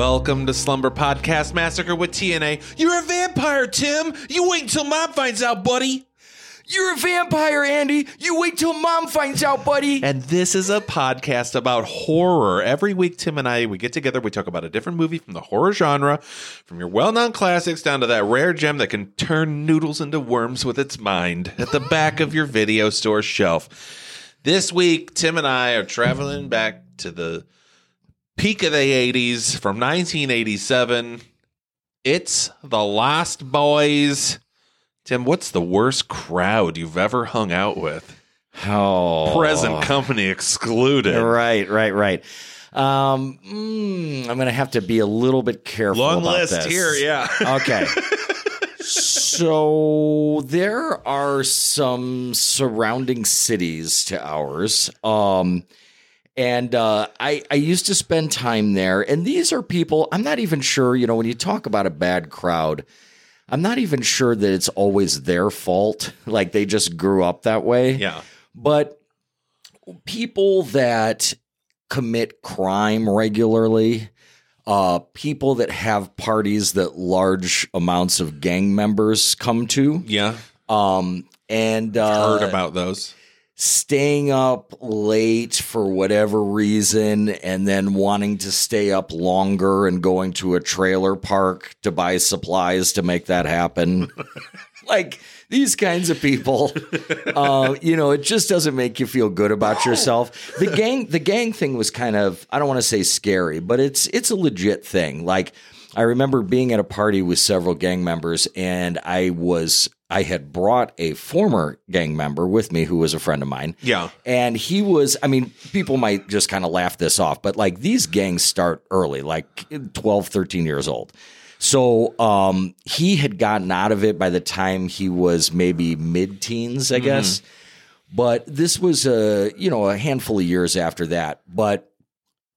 Welcome to Slumber Podcast Massacre with TNA. You're a vampire, Tim. You wait until mom finds out, buddy. You're a vampire, Andy. You wait till mom finds out, buddy. And this is a podcast about horror. Every week, Tim and I we get together. We talk about a different movie from the horror genre, from your well-known classics down to that rare gem that can turn noodles into worms with its mind at the back of your video store shelf. This week, Tim and I are traveling back to the peak of the 80s from 1987. It's The Lost Boys. Tim, what's the worst crowd you've ever hung out with? Oh, Present company excluded. Right, right, right. Um, mm, I'm gonna have to be a little bit careful. Long list this. here, yeah. Okay. so there are some surrounding cities to ours. Um and uh, I, I used to spend time there, and these are people. I'm not even sure, you know, when you talk about a bad crowd, I'm not even sure that it's always their fault. Like they just grew up that way. yeah. But people that commit crime regularly, uh, people that have parties that large amounts of gang members come to, Yeah. um, and uh, Heard about those. Staying up late for whatever reason and then wanting to stay up longer and going to a trailer park to buy supplies to make that happen. like these kinds of people, uh, you know, it just doesn't make you feel good about yourself. The gang, the gang thing was kind of, I don't want to say scary, but it's, it's a legit thing. Like I remember being at a party with several gang members and I was, I had brought a former gang member with me who was a friend of mine. Yeah. And he was, I mean, people might just kind of laugh this off, but like these gangs start early, like 12, 13 years old. So um, he had gotten out of it by the time he was maybe mid teens, I guess. But this was a, you know, a handful of years after that. But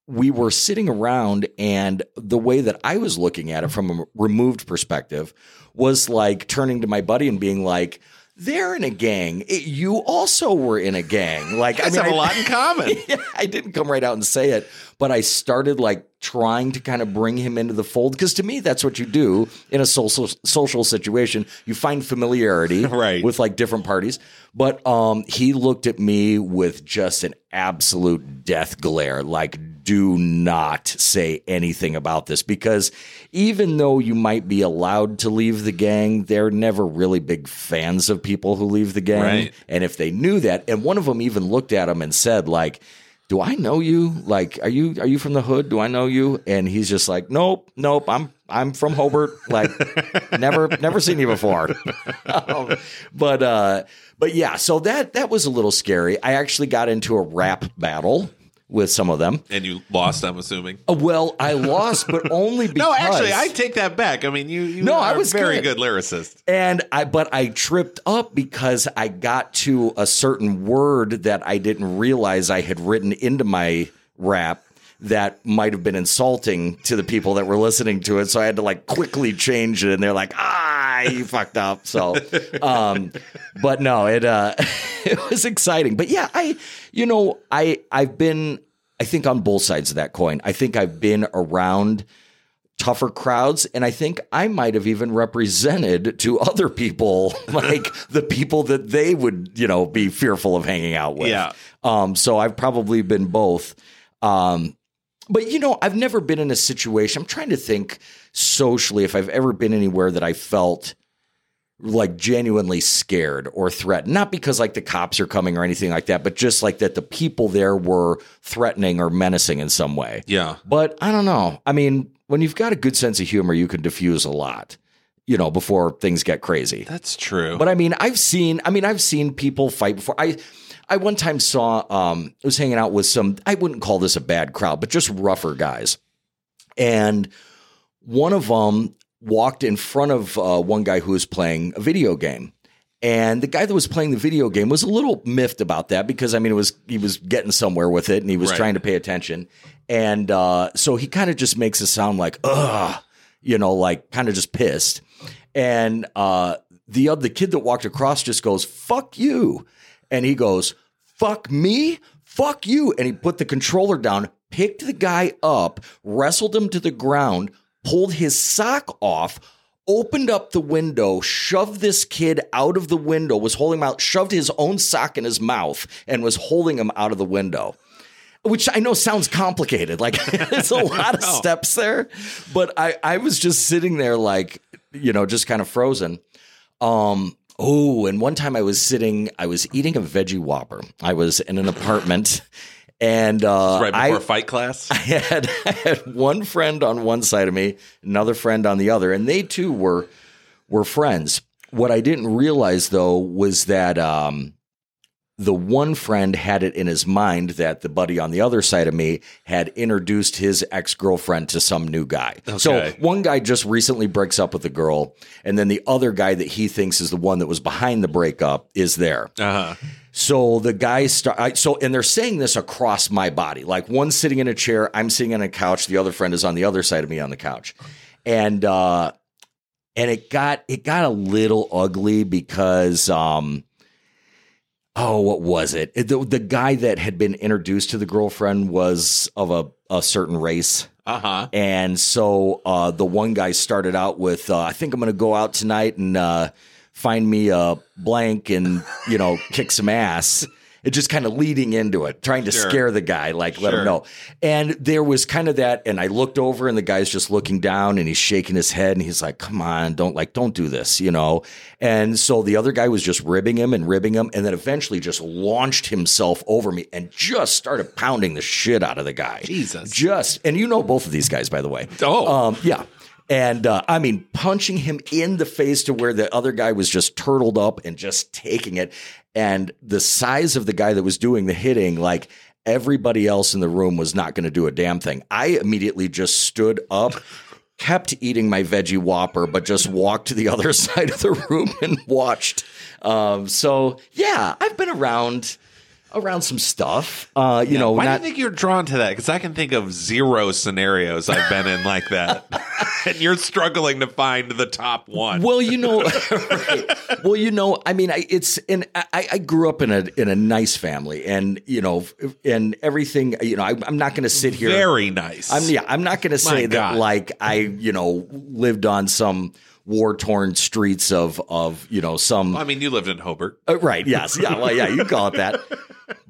we were sitting around and the way that I was looking at it from a removed perspective was like turning to my buddy and being like, they're in a gang. It- you also were in a gang. Like, I mean, have a I- lot in common. I didn't come right out and say it, but I started like trying to kind of bring him into the fold because to me that's what you do in a social social situation. You find familiarity Right. with like different parties. But um he looked at me with just an absolute death glare like do not say anything about this because even though you might be allowed to leave the gang, they're never really big fans of people who leave the gang. Right. And if they knew that, and one of them even looked at him and said, like, do I know you? Like, are you are you from the hood? Do I know you? And he's just like, nope, nope. I'm I'm from Hobart. Like, never never seen you before. Um, but uh, but yeah. So that that was a little scary. I actually got into a rap battle with some of them. And you lost, I'm assuming. Uh, Well, I lost, but only because No, actually, I take that back. I mean, you, you No, I was a very good. good lyricist. And I, but I tripped up because I got to a certain word that I didn't realize I had written into my rap that might have been insulting to the people that were listening to it. So I had to like quickly change it, and they're like, "Ah, you fucked up." So, um, but no, it uh, it was exciting. But yeah, I, you know, I I've been, I think on both sides of that coin. I think I've been around tougher crowds and i think i might have even represented to other people like the people that they would you know be fearful of hanging out with Yeah. um so i've probably been both um but you know i've never been in a situation i'm trying to think socially if i've ever been anywhere that i felt like genuinely scared or threatened not because like the cops are coming or anything like that but just like that the people there were threatening or menacing in some way Yeah. but I don't know. I mean, when you've got a good sense of humor, you can diffuse a lot, you know, before things get crazy. That's true. But I mean, I've seen, I mean, I've seen people fight before. I, I one time saw, um, I was hanging out with some, I wouldn't call this a bad crowd, but just rougher guys. And one of them walked in front of uh, one guy who was playing a video game. And the guy that was playing the video game was a little miffed about that because I mean it was he was getting somewhere with it and he was Right. trying to pay attention. And uh, so he kind of just makes it sound like, ugh, you know, like kind of just pissed. And uh, the other the kid that walked across just goes, "Fuck you," and he goes, "Fuck me, fuck you," and he put the controller down, picked the guy up, wrestled him to the ground, pulled his sock off. Opened up the window, shoved this kid out of the window, was holding him out, shoved his own sock in his mouth, and was holding him out of the window which I know sounds complicated. Like it's a lot of steps there, but I I was just sitting there like you know just kind of frozen. Um. Oh, and one time I was sitting, I was eating a veggie Whopper. I was in an apartment, and uh, right before I, fight class. I had I had one friend on one side of me, another friend on the other, and they too were were friends. What I didn't realize though was that um, the one friend had it in his mind that the buddy on the other side of me had introduced his ex girlfriend to some new guy. So one guy just recently breaks up with a girl, and then the other guy that he thinks is the one that was behind the breakup is there. Uh-huh. So the guy start so and they're saying this across my body. Like one's sitting in a chair, I'm sitting on a couch, the other friend is on the other side of me on the couch. And uh and it got it got a little ugly because um oh what was it? The, the guy that had been introduced to the girlfriend was of a, a certain race. Uh-huh. And so uh, the one guy started out with, uh, I think I'm going to go out tonight and uh, find me a blank and, you know, kick some ass. It just kind of leading into it, trying to Sure. scare the guy, like let him know. And there was kind of that, and I looked over, and the guy's just looking down, and he's shaking his head, and he's like, "Come on, don't like, don't do this," you know. And so the other guy was just ribbing him and ribbing him, and then eventually just launched himself over me and just started pounding the shit out of the guy. Jesus. just and you know both of these guys, by the way. Oh. um, yeah. And uh, I mean, punching him in the face to where the other guy was just turtled up and just taking it. And the size of the guy that was doing the hitting, like everybody else in the room was not going to do a damn thing. I immediately just stood up, kept eating my veggie whopper, but just walked to the other side of the room and watched. Um, so yeah, I've been around around some stuff. Uh, you know, Why not do you think you're drawn to that? Because I can think of zero scenarios I've been in like that, and you're struggling to find the top one. Well, you know, right. well, you know, I mean, I, it's and I, I grew up in a in a nice family, and you know, and everything. You know, I, I'm not going to sit here. Very nice. I'm yeah. I'm not going to say that like I you know lived on some war torn streets of of you know some I mean, you lived in Hobart. uh, right. Yes. Yeah. Well, yeah, you call it that.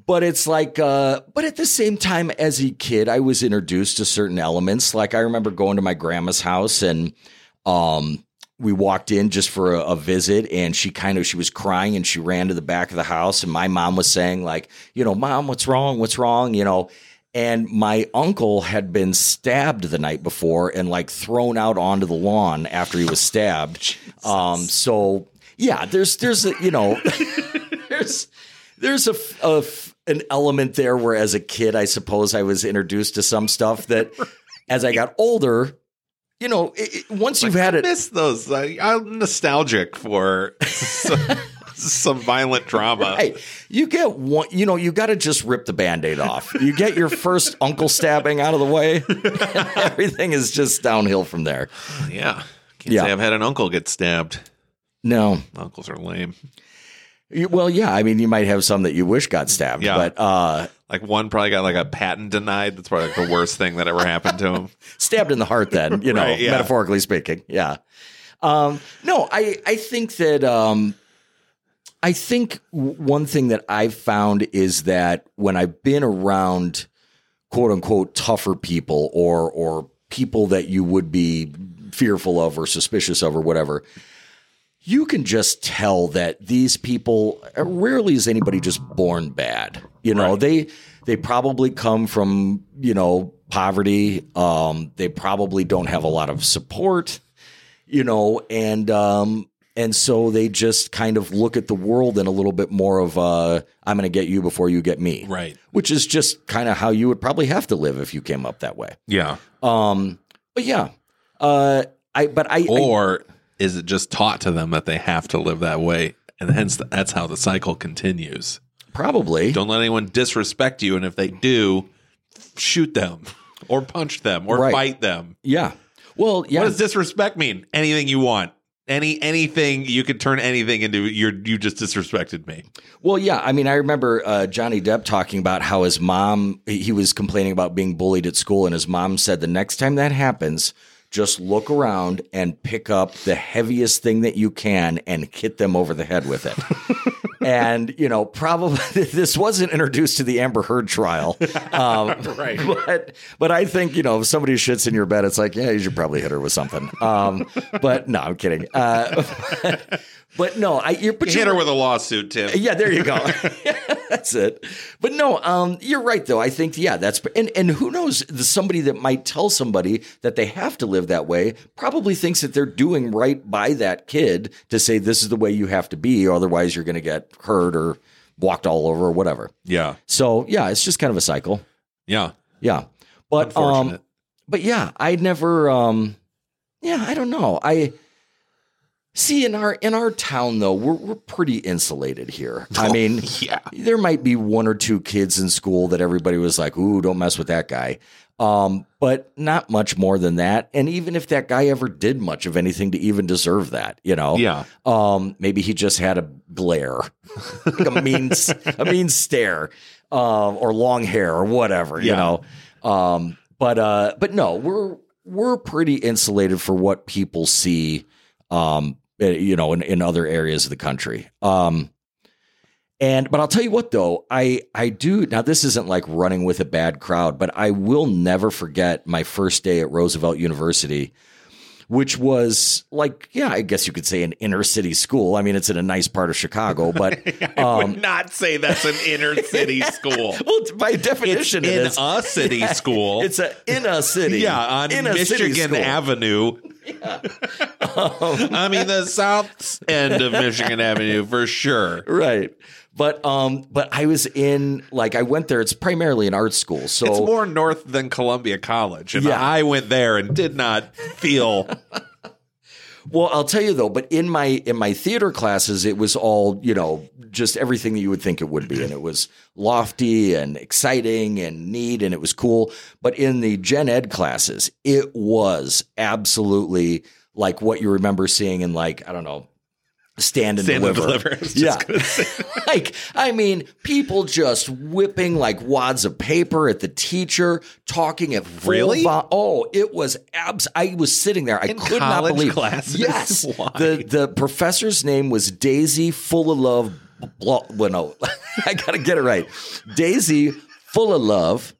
But it's like, uh, but at the same time, as a kid, I was introduced to certain elements. Like I remember going to my grandma's house and, um, we walked in just for a, a visit and she kind of she was crying and she ran to the back of the house and my mom was saying like you know mom what's wrong what's wrong you know and my uncle had been stabbed the night before and like thrown out onto the lawn after he was stabbed um so yeah there's there's a you know there's there's a, a an element there where as a kid i suppose i was introduced to some stuff that as i got older you know it, once you've had I it miss those. I, I'm nostalgic for some, violent drama. Hey, you get one, you know, you got to just rip the band aid off. You get your first uncle stabbing out of the way, everything is just downhill from there. Yeah. Can't Yeah. say I've had an uncle get stabbed. No. Uncles are lame. Well, yeah, I mean, you might have some that you wish got stabbed, Yeah. but uh, Like one probably got like a patent denied. That's probably like the worst thing that ever happened to him. stabbed in the heart, then, you know, Right, yeah. metaphorically speaking. Yeah. Um, no, I, I think that, um, I think one thing that I've found is that when I've been around quote unquote tougher people or, or people that you would be fearful of or suspicious of or whatever, you can just tell that these people rarely is anybody just born bad. You know, Right. they they probably come from, you know, poverty. Um, they probably don't have a lot of support, you know, and um and so they just kind of look at the world in a little bit more of uh I'm gonna get you before you get me. Right. Which is just kind of how you would probably have to live if you came up that way. Yeah. Um, but yeah, uh, I but I, I Or is it just taught to them that they have to live that way? And hence that's how the cycle continues. probably Don't let anyone disrespect you. And if they do, shoot them or punch them or Right. fight them. yeah. Well, yeah, What does disrespect mean? Anything you want. Any anything you could turn anything into you're you just disrespected me. Well, yeah. I mean, I remember uh, Johnny Depp talking about how his mom, he was complaining about being bullied at school, and his mom said, the next time that happens, just look around and pick up the heaviest thing that you can and hit them over the head with it. and, you know, probably this wasn't introduced to the Amber Heard trial. Um, Right. But, but I think, you know, if somebody shits in your bed, it's like, yeah, you should probably hit her with something. Um, but no, I'm kidding. Uh, but, but no, I, you're, but Hit you're- her with a lawsuit, Tim. yeah, there you go. that's it. But no, um, you're right though. I think yeah, that's and and who knows? The, somebody that might tell somebody that they have to live that way probably thinks that they're doing right by that kid to say this is the way you have to be, otherwise you're going to get hurt or walked all over or whatever. Yeah. So yeah, it's just kind of a cycle. Yeah. Yeah, but um, but yeah, I never um yeah, I don't know. I see in our in our town though, we're we're pretty insulated here. I mean, yeah. there might be one or two kids in school that everybody was like, "Ooh, don't mess with that guy." Um, but not much more than that. And even if that guy ever did much of anything to even deserve that, you know, Yeah. um, maybe he just had a glare, like a mean, a mean stare, um, or long hair or whatever, you know. Um, but uh, but no, we're we're pretty insulated for what people see, um, you know, in, in other areas of the country. Um, and but I'll tell you what though, I I do now this isn't like running with a bad crowd, but I will never forget my first day at Roosevelt University which was like, yeah, I guess you could say an inner city school. I mean, it's in a nice part of Chicago, but I um, would not say that's an inner city school. well, by definition, it in is. a city school. It's a in a city. yeah, on in Michigan. Avenue. I mean, the south end of Michigan Avenue for sure. right? But um, but I was in like I went there. It's primarily an art school, so It's more north than Columbia College, and Yeah. I went there and did not feel. Well, I'll tell you though, but in my in my theater classes, it was all you know, just everything that you would think it would be, and it was lofty and exciting and neat, and it was cool. But in the gen ed classes, it was absolutely like what you remember seeing in like I don't know, stand and Stand and deliver. Deliver. I was Yeah, like I mean, people just whipping like wads of paper at the teacher, talking at Really? vo- oh, it was abs. I was sitting there. I In could not believe. classes? Yes, Why? the the professor's name was Daisy Full of Love. Blah, well, no, I gotta get it right. Daisy Full of Love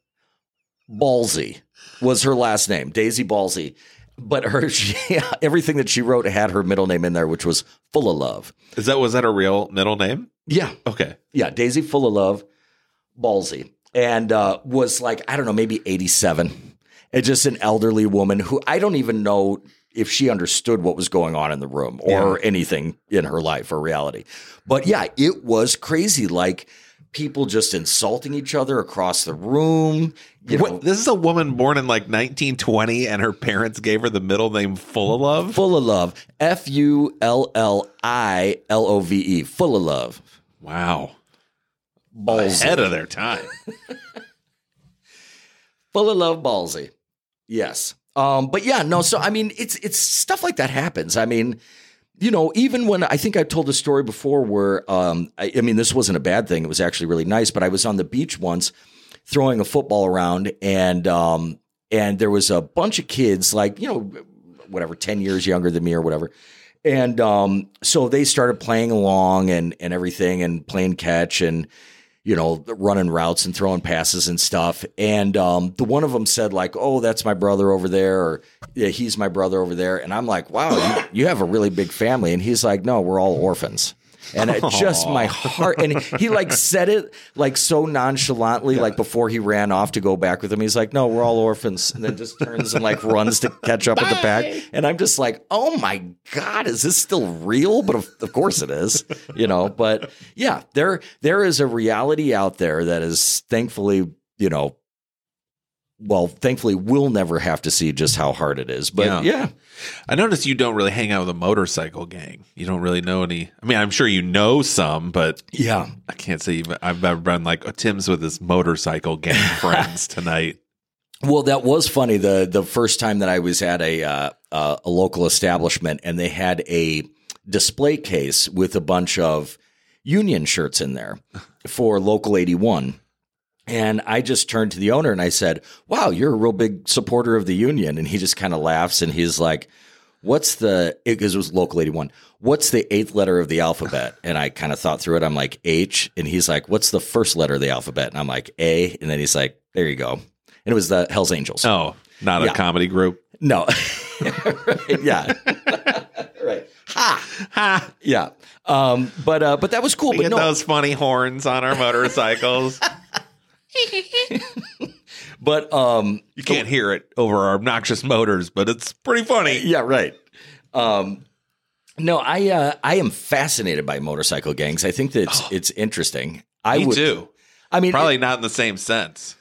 Ballsy was her last name. Daisy Ballsy. But her, she, everything that she wrote had her middle name in there, which was Full of Love. Is that was that a real middle name? Yeah, Okay. yeah, Daisy full of love, ballsy, and uh, was like I don't know, maybe eighty seven, and just an elderly woman who I don't even know if she understood what was going on in the room or anything in her life or reality. But yeah, it was crazy. Like people just insulting each other across the room. You What, know, this is a woman born in like 1920, and her parents gave her the middle name Full of Love. full of love. F U L L I L O V E. Full of love. Wow. Ballsy. Ahead of their time. full of love ballsy yes um but yeah no so i mean it's it's stuff like that happens i mean you know even when i think i told a story before where um I, I mean this wasn't a bad thing it was actually really nice but i was on the beach once throwing a football around and um and there was a bunch of kids like you know whatever 10 years younger than me or whatever and um so they started playing along and and everything and playing catch and you know, running routes and throwing passes and stuff. And um, the one of them said like, "Oh, that's my brother over there," or "Yeah, he's my brother over there." And I'm like, "Wow, you, you have a really big family." And he's like, "No, we're all orphans." And it just my heart, and he like said it like so nonchalantly, like before he ran off to go back with him. He's like, "No, we're all orphans," and then just turns and like runs to catch up with the pack. And I'm just like, "Oh my god, is this still real?" But of, of course it is, you know. But yeah, there there is a reality out there that is thankfully, you know, well, thankfully, we'll never have to see just how hard it is. But Yeah. yeah, I noticed you don't really hang out with a motorcycle gang. You don't really know any. I mean, I'm sure you know some, but yeah. I can't say I've ever been like oh, Tim's with his motorcycle gang friends tonight. Well, that was funny. the The first time that I was at a uh, uh, a local establishment, and they had a display case with a bunch of Union shirts in there for Local eighty one. And I just turned to the owner and I said, "Wow, you're a real big supporter of the union." And he just kind of laughs and he's like, "What's the?" Because it was Local eighty one. What's the eighth letter of the alphabet? And I kind of thought through it. I'm like H, and he's like, "What's the first letter of the alphabet?" And I'm like A, and then he's like, "There you go." And it was the Hell's Angels. Oh, not a comedy group. No. Right, yeah. right. Ha. Ha! Yeah. Um, but uh, but that was cool. We But get no, those funny horns on our motorcycles. but um, you can't hear it over our obnoxious motors, but it's pretty funny. yeah, right. Um, no, I uh, I am fascinated by motorcycle gangs. I think that it's it's interesting. I would. too. I mean, Probably it- not in the same sense.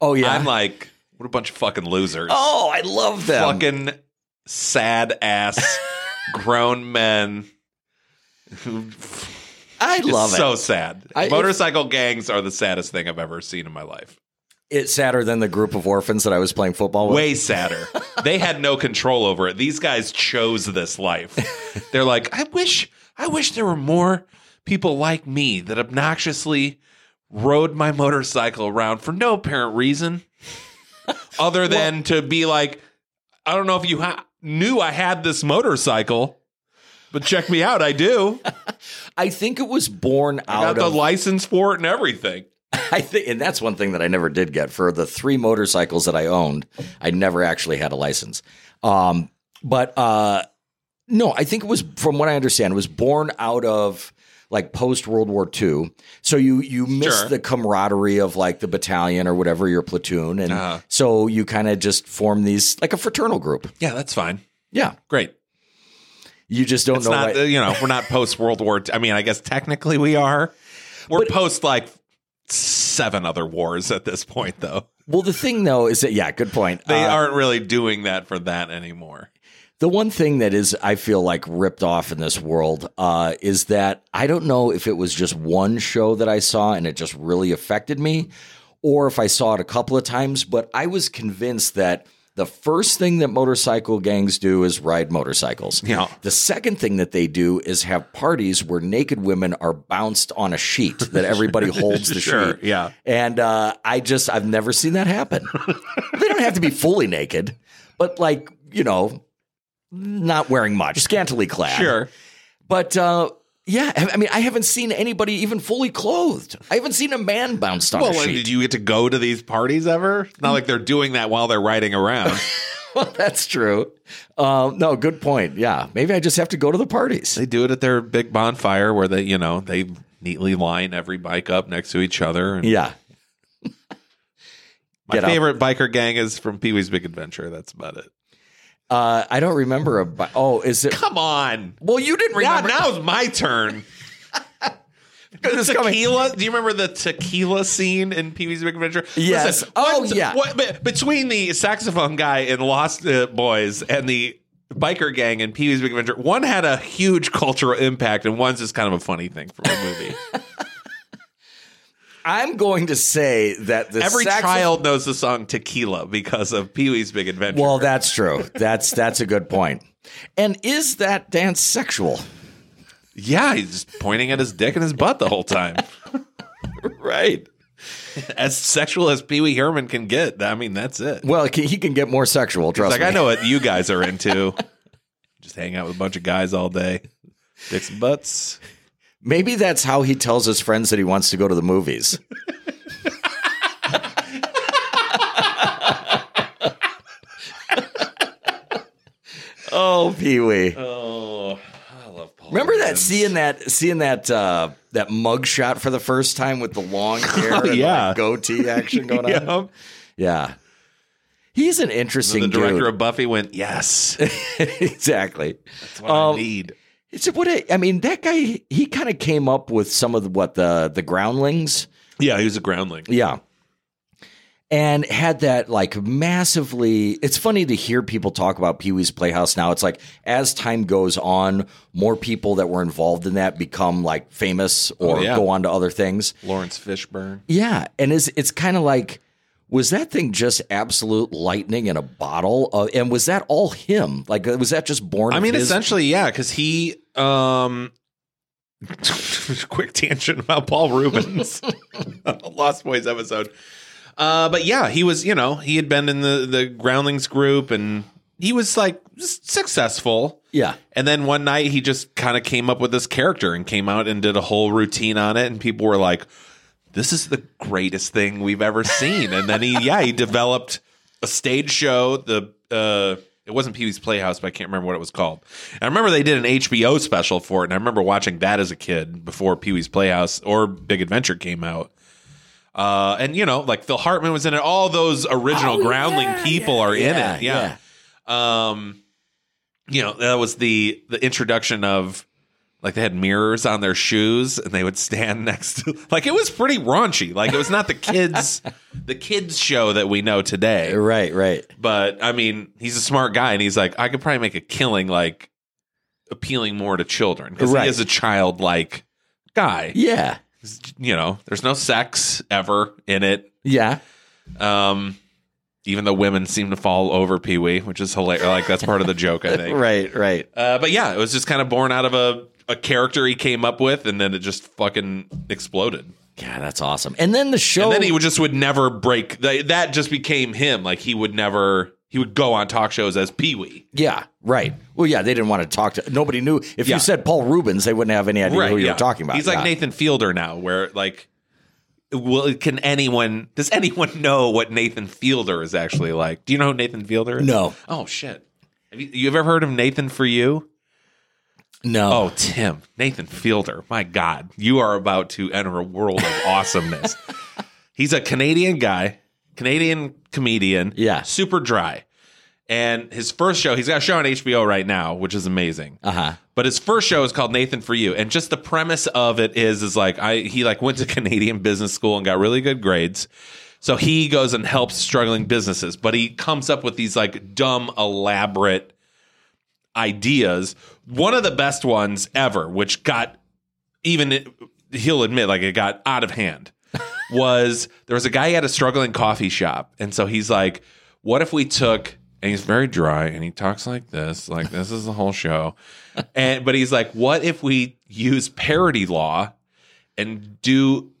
oh yeah. I'm like, what a bunch of fucking losers. oh, I love them. fucking sad ass grown men who I It's it. so sad. I- Motorcycle gangs are the saddest thing I've ever seen in my life. It's sadder than the group of orphans that I was playing football with. Way sadder. they had no control over it. These guys chose this life. They're like, I wish, I wish there were more people like me that obnoxiously rode my motorcycle around for no apparent reason, other than to be like, I don't know if you ha- knew I had this motorcycle, but check me out, I do. I think it was born I got out the of license for it and everything. I think, and that's one thing that I never did get for the three motorcycles that I owned. I never actually had a license. Um, but uh, no, I think it was, from what I understand, it was born out of like post World War II. So you you miss Sure. the camaraderie of like the battalion or whatever your platoon, and Uh-huh. so you kind of just form these like a fraternal group. Yeah, that's fine. Yeah, Great. You just don't It's know. not, you know, we're not post World War. II. I mean, I guess technically we are. We're But- post like seven other wars at this point, though. well, the thing though is that yeah, good point. They Uh, aren't really doing that for that anymore. The one thing that is, I feel like ripped off in this world uh, is that I don't know if it was just one show that I saw and it just really affected me, or if I saw it a couple of times, but I was convinced that the first thing that motorcycle gangs do is ride motorcycles. Yeah. The second thing that they do is have parties where naked women are bounced on a sheet that everybody holds the Sure, sheet. yeah. And uh, I just, I've never seen that happen. they don't have to be fully naked, but like, you know, not wearing much, scantily clad. Sure. But uh, yeah, I mean, I haven't seen anybody even fully clothed. I haven't seen a man bounced on Well, a sheet. did you get to go to these parties ever? It's Not like they're doing that while they're riding around. well, that's true. Uh, no, good point. Yeah, maybe I just have to go to the parties. they do it at their big bonfire where they, you know, they neatly line every bike up next to each other. And Yeah. my favorite biker gang is from Pee Wee's Big Adventure. That's about it. Uh, I don't remember a. bi- Oh, is it? Come on. Well, you didn't Now, remember. it's my turn. The It's coming. tequila. Do you remember the tequila scene in Pee Wee's Big Adventure? Yes. Oh, what- yeah. What, be- between the saxophone guy in Lost uh, Boys and the biker gang in Pee Wee's Big Adventure, one had a huge cultural impact, and one's just kind of a funny thing from a movie. I'm going to say that the Every saxoph- child knows the song Tequila because of Pee Wee's Big Adventure. Well, that's true. That's that's a good point. And is that dance sexual? yeah, he's just pointing at his dick and his butt the whole time. Right. as sexual as Pee Wee Herman can get. I mean, that's it. Well, he can get more sexual. Trust It's like me. I know what you guys are into. Just hang out with a bunch of guys all day, dicks and butts. Maybe that's how he tells his friends that he wants to go to the movies. oh, Pee Wee. Oh, I love Paul. Remember that seeing that seeing that uh, that mug shot for the first time with the long hair Oh, yeah. like, goatee action going on? Yeah. He's an The interesting director dude. of Buffy went, "Yes, exactly. that's what Um, I need." It's what I, I mean. That guy, he kind of came up with some of the, what the the groundlings. Yeah, he was a groundling. Yeah, and had that like massively it's funny to hear people talk about pee-wee's playhouse now it's like as time goes on more people that were involved in that become like famous or Oh, yeah. go on to other things Laurence Fishburne. yeah and it's, it's kind of like was that thing just absolute lightning in a bottle uh, and was that all him like was that just born I mean, his- essentially, yeah, because he. um Quick tangent about Paul Reubens, Lost Boys episode. Uh, but yeah, he was. You know, he had been in the the Groundlings group, and he was like successful. yeah And then one night he just kind of came up with this character and came out and did a whole routine on it. And people were like, this is the greatest thing we've ever seen. And then he, yeah, he developed a stage show. The, uh, it wasn't Pee Wee's Playhouse, but I can't remember what it was called. And I remember they did an HBO special for it. And I remember watching that as a kid before Pee Wee's Playhouse or Big Adventure came out. Uh, and you know, like Phil Hartman was in it. All those original Oh, Groundling yeah, people yeah, are in yeah, it. Yeah. Um, you know, that was the the introduction of like they had mirrors on their shoes and they would stand next to like it was pretty raunchy. Like it was not the kids the kids show that we know today. right right But I mean, he's a smart guy and he's like, I could probably make a killing like appealing more to children because Right. he is a childlike guy. yeah You know, there's no sex ever in it. yeah Um, even though women seem to fall over Pee Wee, which is hilarious. Like that's part of the joke, I think. right right Uh, but yeah, it was just kind of born out of a, a character he came up with, and then it just fucking exploded. yeah that's awesome and then the show And then he would just would never break. That that just became him. Like he would never. He would go on talk shows as Pee Wee. Yeah, right. Well, yeah, they didn't want to talk to. Nobody knew. If Yeah. you said Paul Reubens, they wouldn't have any idea who you yeah. were talking about. He's like Yeah. Nathan Fielder now, where like. Well, can anyone? Does anyone know what Nathan Fielder is actually like? Do you know who Nathan Fielder is? No. Oh shit! Have you, you ever heard of Nathan for you? No. Oh, Tim, Nathan Fielder. My God, you are about to enter a world of awesomeness. He's a Canadian guy, Canadian comedian. Yeah. Super dry. And his first show, he's got a show on HBO right now, which is amazing. Uh huh. But his first show is called Nathan for You, and just the premise of it is is like I he like went to Canadian business school and got really good grades. So he goes and helps struggling businesses, but he comes up with these like dumb elaborate ideas. One of the best ones ever, which got even he'll admit like it got out of hand was there was a guy had a struggling coffee shop. And so he's like what if we took and he's very dry and he talks like this like this is the whole show. And but he's like what if we use parody law and do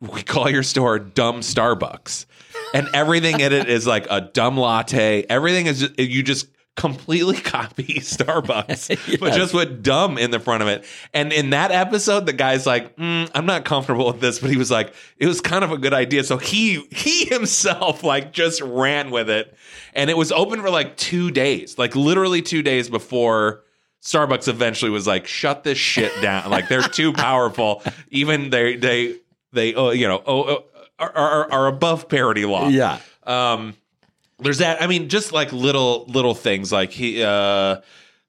we call your store dumb starbucks? And everything in it is like a dumb latte. Everything is just, you just completely copy starbucks but just with dumb in the front of it. And in that episode the guy's like mm, i'm not comfortable with this but he was like it was kind of a good idea. So he he himself like just ran with it. And it was open for like two days like literally two days before starbucks eventually was like shut this shit down. Like they're too powerful. Even they they they oh you know oh, oh, are, are, are above parody law. Yeah. um there's that i mean just like little little things like he uh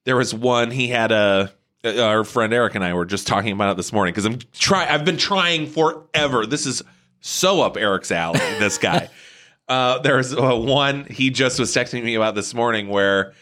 there was one he had a our friend eric and i were just talking about it this morning because i'm trying i've been trying forever this is so up eric's alley this guy uh there's uh, one he just was texting me about this morning where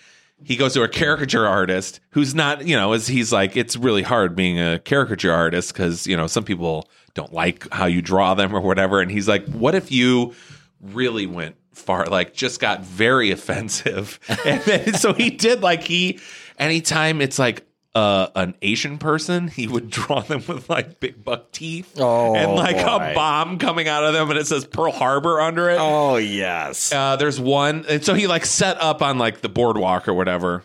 he goes to a caricature artist who's not, you know, as he's like, it's really hard being a caricature artist because, you know, some people don't like how you draw them or whatever. And he's like, what if you really went far, like just got very offensive? And then, so he did like, he, anytime it's like, uh, an Asian person, he would draw them with like big buck teeth Oh, and like boy. a bomb coming out of them, and it says Pearl Harbor under it. Oh yes. Uh, there's one, and so he like set up on like the boardwalk or whatever,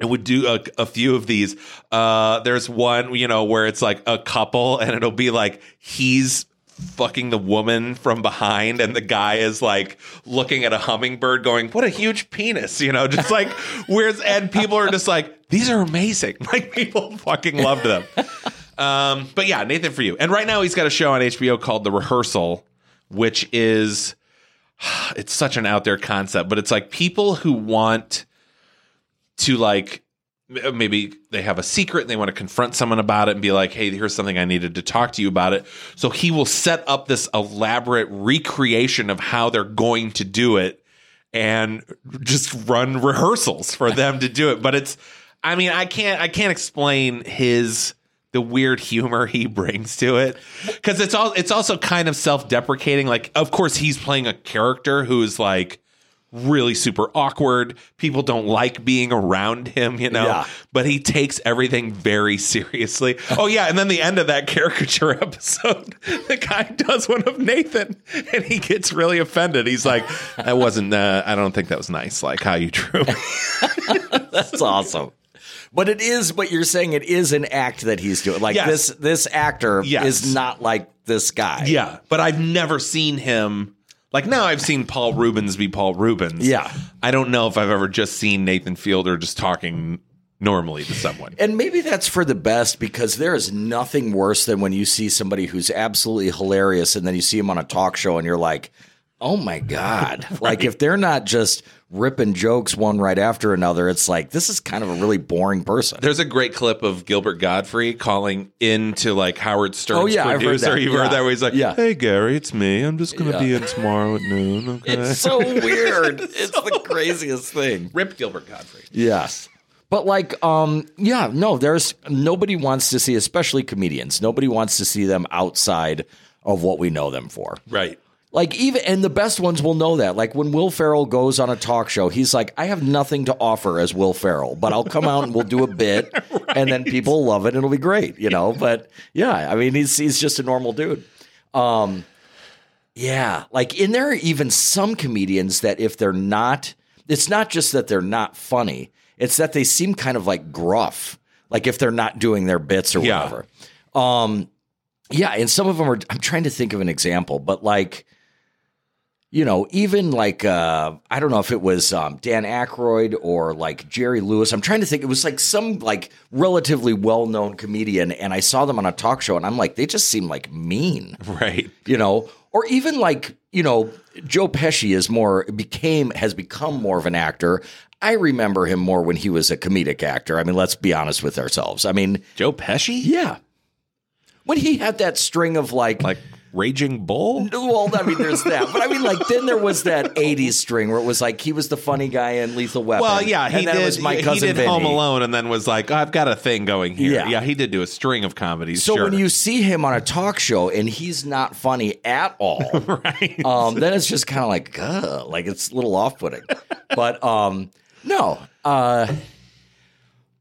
and would do a, a few of these. Uh, there's one, you know, where it's like a couple, and it'll be like he's fucking the woman from behind, and the guy is like looking at a hummingbird, going, "What a huge penis," you know, just like where's and people are just like, "These are amazing!" Like people fucking loved them. Um, but yeah, Nathan for you. And right now he's got a show on HBO called The Rehearsal, which is it's such an out there concept, but it's like people who want to like Uh, maybe they have a secret and they want to confront someone about it and be like, hey, here's something I needed to talk to you about it. So he will set up this elaborate recreation of how they're going to do it and just run rehearsals for them to do it. But it's, I mean, I can't, I can't explain his the weird humor he brings to it because it's all it's also kind of self-deprecating like of course he's playing a character who's like really super awkward people don't like being around him you know Yeah. but he takes everything very seriously oh yeah and then the end of that caricature episode the guy does one of nathan and he gets really offended he's like that wasn't uh, i don't think that was nice like how you drew me." That's awesome. But it is, but you're saying it is an act that he's doing. Like Yes. this, this actor Yes. is not like this guy. Yeah, but I've never seen him. Like now, I've seen Paul Reubens be Paul Reubens. Yeah. I don't know if I've ever just seen Nathan Fielder just talking normally to someone. And maybe that's for the best because there is nothing worse than when you see somebody who's absolutely hilarious and then you see him on a talk show and you're like, oh my God. Like if they're not just ripping jokes one right after another, it's like, this is kind of a really boring person. There's a great clip of Gilbert Gottfried calling into like Howard Stern's Oh, yeah, I've heard that. You've Yeah. heard that where he's like, Yeah. "Hey Gary, it's me. I'm just gonna be in tomorrow at noon." Okay. It's so weird. It's the craziest thing. Rip Gilbert Gottfried. Yes. But like, um, yeah, no, there's nobody wants to see, especially comedians. Nobody wants to see them outside of what we know them for. Right. Like even and the best ones will know that. Like when Will Ferrell goes on a talk show, he's like, I have nothing to offer as Will Ferrell, but I'll come out and we'll do a bit, and then people love it. and It'll be great, you know. But yeah, I mean, he's he's just a normal dude. Um, yeah, like and there are even some comedians that if they're not, it's not just that they're not funny; it's that they seem kind of like gruff. Like if they're not doing their bits or Yeah. whatever. Um, yeah, and some of them are. I'm trying to think of an example, but like, you know, even like uh, I don't know if it was um, Dan Aykroyd or like Jerry Lewis. I'm trying to think. It was like some like relatively well known comedian, and I saw them on a talk show, and I'm like, they just seem like mean, Right. you know, or even like you know, Joe Pesci is more became has become more of an actor. I remember him more when he was a comedic actor. I mean, let's be honest with ourselves. I mean, Joe Pesci. yeah. When he had that string of like, Like Raging Bull. well, I mean, there's that, but I mean, like, then there was that '80s string where it was like he was the funny guy in Lethal Weapon. Well, yeah, he and then did. It was my he cousin did Vinny. Home Alone, and then was like, "I've got a thing going here." Yeah. Yeah, he did do a string of comedies. So sure. when you see him on a talk show and he's not funny at all, right, um, then it's just kind of like, Ugh, like it's a little off-putting. But um, no, uh,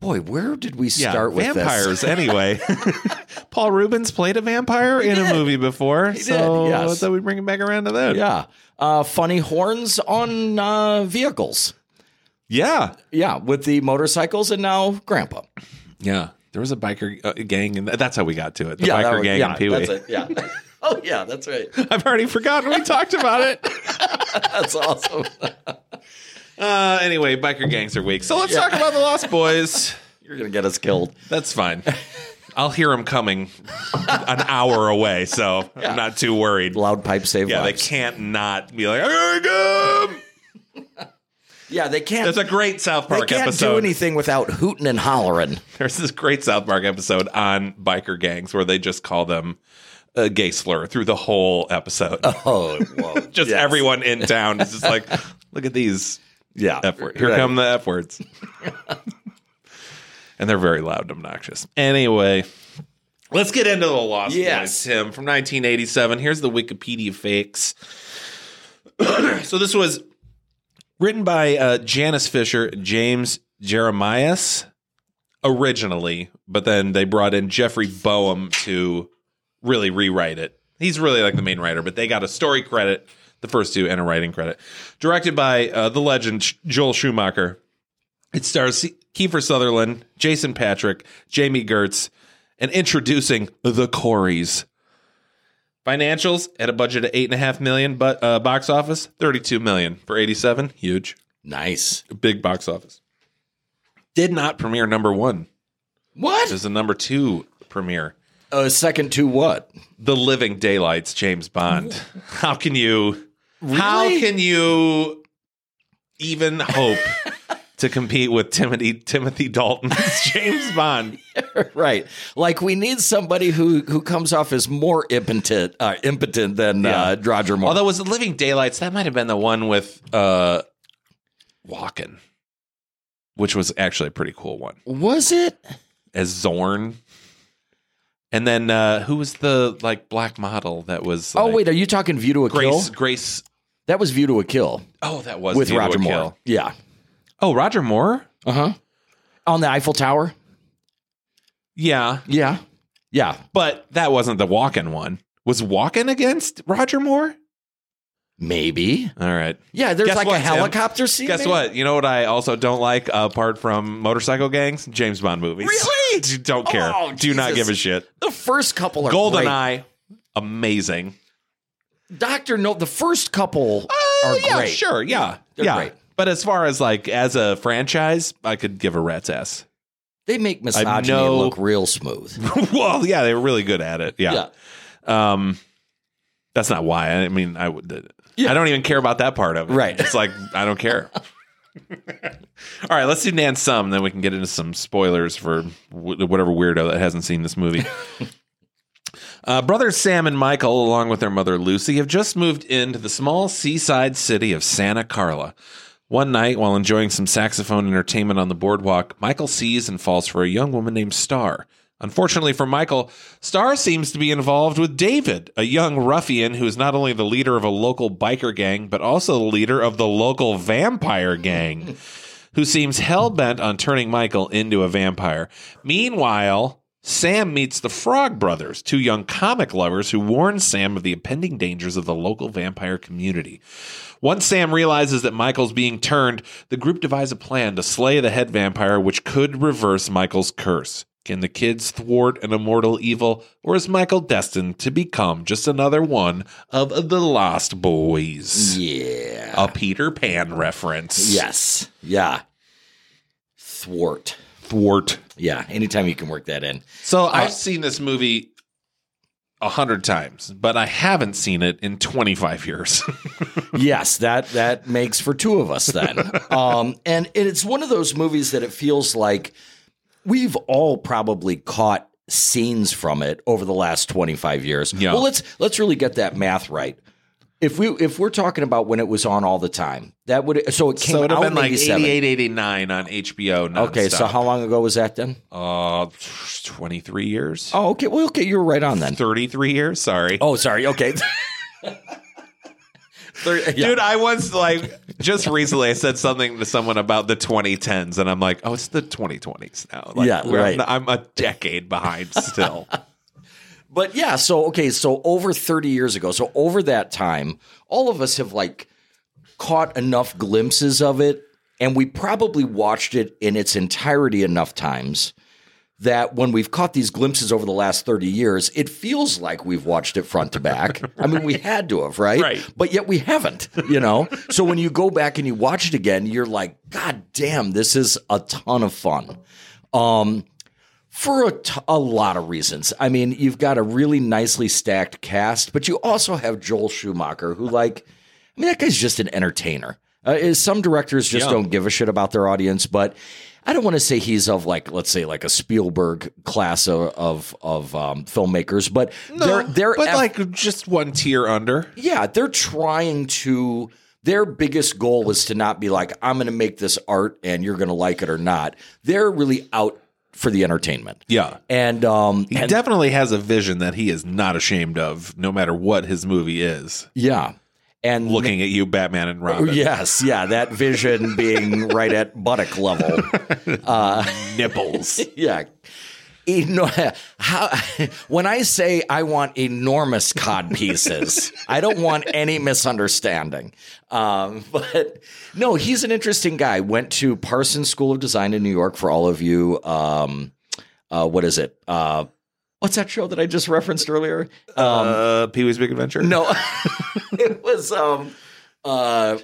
boy, where did we yeah, start with vampires. this? anyway, Paul Reubens played a vampire in did. a movie before, so did, yes. I thought we'd bring it back around to that. Yeah, uh, funny horns on uh, vehicles. yeah, Yeah, with the motorcycles and now Grandpa. yeah. There was a biker uh, gang, and that's how we got to it. The yeah, that biker was- gang yeah, and Pee Wee. That's it. Yeah. oh yeah, that's right. I've already forgotten we talked about it. That's awesome. Uh, anyway, biker gangs are weak, so let's talk about the Lost Boys. You're gonna get us killed. That's fine. I'll hear them coming an hour away, so I'm not too worried. Loud pipe save Yeah, they lives. can't not be like, "I come." Yeah, they can't. There's a great South they Park can't do anything without hooting and hollering. There's this great South Park episode on biker gangs where they just call them a gay slur through the whole episode. Oh, whoa. just everyone in town is just like, look at these Yeah. F words. Here Right. come the F words. and they're very loud and obnoxious. Anyway, let's get into the Lost Yes. Boys, Tim, from 1987. Here's the Wikipedia fakes. so this was written by uh, Janice Fischer, James Jeremias originally, but then they brought in Jeffrey Boam to really rewrite it. He's really like the main writer, but they got a story credit, the first two, and a writing credit. Directed by uh, the legend Joel Schumacher. It stars Kiefer Sutherland, Jason Patric, Jami Gertz, and introducing the Coreys. Financials at a budget of eight and a half million, but uh, box office thirty-two million for eighty-seven. Huge, Nice. big box office. Did not premiere number one. What? There's a number two premiere. Uh, second to what? The Living Daylights, James Bond. How can you? How can you even hope to compete with Timothy Timothy Dalton's James Bond. right. Like we need somebody who who comes off as more impotent uh, impotent than uh, Roger Moore. Although was Living Daylights, that might have been the one with uh Walken, which was actually a pretty cool one. was it? As Zorin. And then uh who was the like black model that was Oh like, wait, are you talking View to a Grace Kill? Grace That was View to a Kill Oh, that was with View to Roger a Moore. Kill. Yeah. Oh, Roger Moore? Uh huh. On the Eiffel Tower. Yeah. Yeah. Yeah. But that wasn't the Walken one. Was Walken against Roger Moore? Maybe. All right. Yeah. There's Guess like what, a Tim? helicopter scene. Guess maybe? what? You know what I also don't like apart from motorcycle gangs? James Bond movies. Really? don't care. Oh, Do not give a shit. The first couple are Golden Eye, amazing. Doctor No. The first couple Uh, are yeah, great. sure. Yeah. They're yeah. great. But as far as like as a franchise, I could give a rat's ass. They make misogyny no- look real smooth. well, yeah, they're really good at it. Yeah. Yeah. Um that's not why. I mean, I would Yeah. I don't even care about that part of it. Right. It's like I don't care. All right, let's do Nan Sum, then we can get into some spoilers for wh- whatever weirdo that hasn't seen this movie. Uh, brothers Sam and Michael, along with their mother Lucy, have just moved into the small seaside city of Santa Carla. One night, while enjoying some saxophone entertainment on the boardwalk, Michael sees and falls for a young woman named Star. Unfortunately for Michael, Star seems to be involved with David, a young ruffian who is not only the leader of a local biker gang, but also the leader of the local vampire gang, who seems hell bent on turning Michael into a vampire. Meanwhile, Sam meets the Frog Brothers, two young comic lovers who warn Sam of the impending dangers of the local vampire community. Once Sam realizes that Michael's being turned, the group devise a plan to slay the head vampire, which could reverse Michael's curse. Can the kids thwart an immortal evil, or is Michael destined to become just another one of the Lost Boys? Yeah. A Peter Pan reference. Yes. Yeah. Thwart. Thwart. Yeah. Anytime you can work that in. So I've seen this movie a hundred times, but I haven't seen it in 25 years. yes, that that makes for two of us then. um, and it's one of those movies that it feels like we've all probably caught scenes from it over the last 25 years. Yeah. Well, let's let's really get that math right. If we if we're talking about when it was on all the time, that would so it came so it out been in like 87. 88, 89 on HBO. Nonstop. Okay, so how long ago was that then? Uh, 23 years. Oh, okay. Well, okay, you were right on then. 33 years. Sorry. Oh, sorry. Okay. Yeah. Dude, I once like just recently I said something to someone about the 2010s, and I'm like, oh, it's the 2020s now. Like, Yeah, right. I'm a decade behind still. But yeah, so okay, so over 30 years ago, so over that time, all of us have like caught enough glimpses of it, and we probably watched it in its entirety enough times that when we've caught these glimpses over the last 30 years, it feels like we've watched it front to back. I mean, we had to have, right? Right. But yet we haven't, you know? So when you go back and you watch it again, you're like, God damn, this is a ton of fun. Um, for a, t- a lot of reasons. I mean, you've got a really nicely stacked cast, but you also have Joel Schumacher, who, like, I mean, that guy's just an entertainer. Uh, is some directors just Yeah. don't give a shit about their audience, but I don't want to say he's of like, let's say, like a Spielberg class of of, of um, filmmakers, but they're they're but eff- like just one tier under. yeah, they're trying to. Their biggest goal is to not be like, I'm going to make this art and you're going to like it or not. They're really out for the entertainment. Yeah. And um He and- definitely has a vision that he is not ashamed of, no matter what his movie is. yeah. And Looking at you, Batman and Robin. Yes, yeah, that vision being right at buttock level. Uh Nipples. Yeah. Eno- how, when I say I want enormous cod pieces, I don't want any misunderstanding. Um, but no, he's an interesting guy. Went to Parsons School of Design in New York for all of you. Um, uh, what is it? Uh, what's that show that I just referenced earlier? Um, uh, Pee Wee's Big Adventure? no, it was um, uh,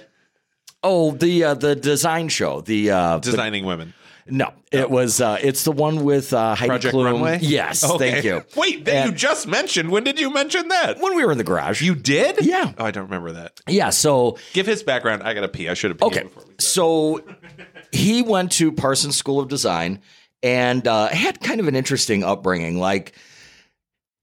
oh the uh, the design show. The uh, the- Designing Women. No, it was. Uh, it's the one with uh, Heidi Project Klum. Runway? Yes, Okay. thank you. Wait, that And- you just mentioned. When did you mention that? When we were in the garage, You did? Yeah. Oh, I don't remember that. yeah. So Give his background. I got to pee. I should have peed okay, before we so he went to Parsons School of Design and uh, had kind of an interesting upbringing. Like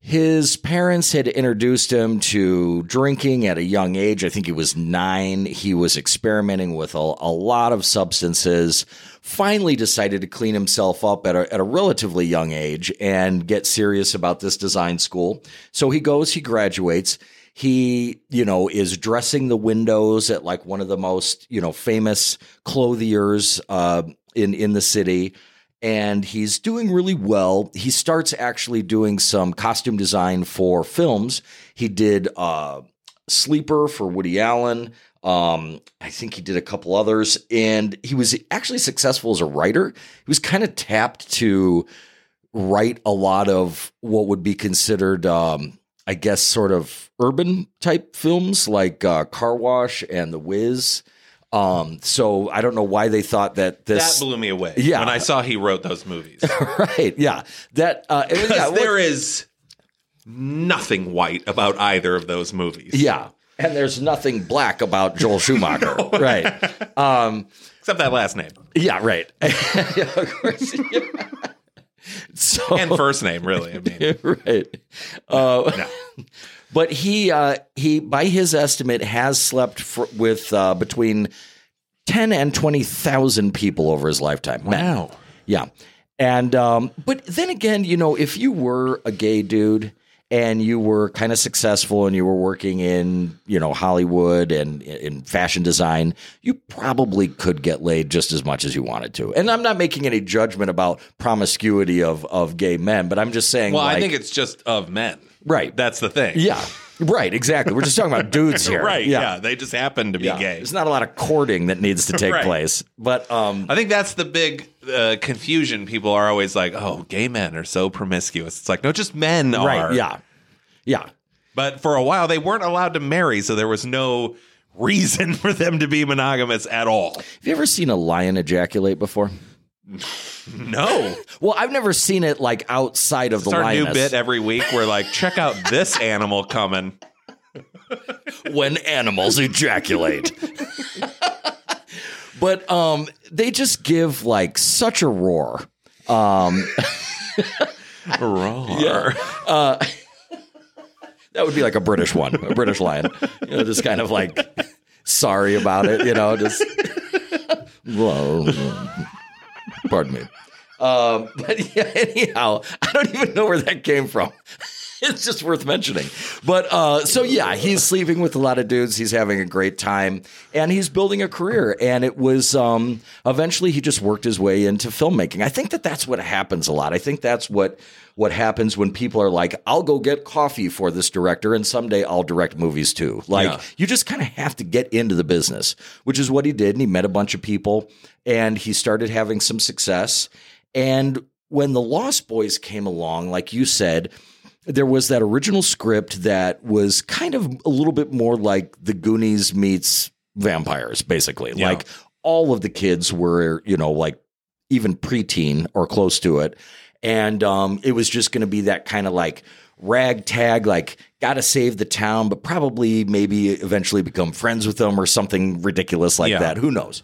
his parents had introduced him to drinking at a young age. I think he was nine. He was experimenting with a, a lot of substances. Finally, decided to clean himself up at a, at a relatively young age and get serious about this design school. So he goes, he graduates. He, you know, is dressing the windows at like one of the most, you know, famous clothiers uh, in in the city and he's doing really well. He starts actually doing some costume design for films. He did uh, Sleeper for Woody Allen. Um, I think he did a couple others, and he was actually successful as a writer. He was kind of tapped to write a lot of what would be considered, um, I guess, sort of urban type films like uh, Car Wash and The Wiz. Um, so I don't know why they thought that this That blew me away. Yeah. When I saw he wrote those movies. right, yeah, that uh, yeah, well, there is nothing white about either of those movies. yeah, and there's nothing black about Joel Schumacher, right? Um, Except that last name. yeah, right. Yeah, of course. yeah. So And first name, really. I mean, right. Uh, no. But he uh, he by his estimate has slept for, with uh, between ten and twenty thousand people over his lifetime. Men. Wow. Yeah. And um, but then again, you know, if you were a gay dude and you were kind of successful and you were working in, you know, Hollywood and in fashion design, you probably could get laid just as much as you wanted to. And I'm not making any judgment about promiscuity of of gay men, but I'm just saying Well, I think it's just of men. Right. That's the thing. yeah. Right, exactly. We're just talking about dudes here. Right. Yeah. They just happen to be Yeah. gay. There's not a lot of courting that needs to take Right. place. But um I think that's the big uh, confusion. People are always like, "Oh, gay men are so promiscuous." It's like, no, just men are. right, yeah. Yeah. But for a while, they weren't allowed to marry, so there was no reason for them to be monogamous at all. Have you ever seen a lion ejaculate before? No, Well, I've never seen it like outside of it's the our new bit every week. We're like, check out this animal coming. when animals ejaculate. but um they just give like such a roar. Um Roar. that would be like a British one, a British lion. You know, just kind of like sorry about it, you know, just pardon me. Um, but yeah, anyhow, I don't even know where that came from. It's just worth mentioning. But uh, so yeah, he's sleeping with a lot of dudes. He's having a great time, and he's building a career. And it was um, eventually he just worked his way into filmmaking. I think that that's what happens a lot. I think that's what what happens when people are like, "I'll go get coffee for this director, and someday I'll direct movies too." Like Yeah. you just kind of have to get into the business, which is what he did. And he met a bunch of people, and he started having some success. And when the Lost Boys came along, like you said, there was that original script that was kind of a little bit more like the Goonies meets vampires, basically. Yeah. Like all of the kids were, you know, like even preteen or close to it. And um, it was just going to be that kind of like ragtag, like got to save the town, but probably maybe eventually become friends with them or something ridiculous like Yeah. that. Who knows?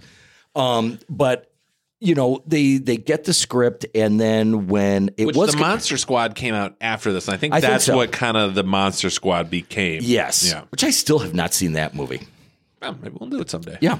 Um, but you know, they they get the script, and then when it Which was the Monster Squad came out after this. and I think I think that's so. what kind of the Monster Squad became. yes, Yeah. which I still have not seen that movie. Well, maybe we'll do it someday. Yeah.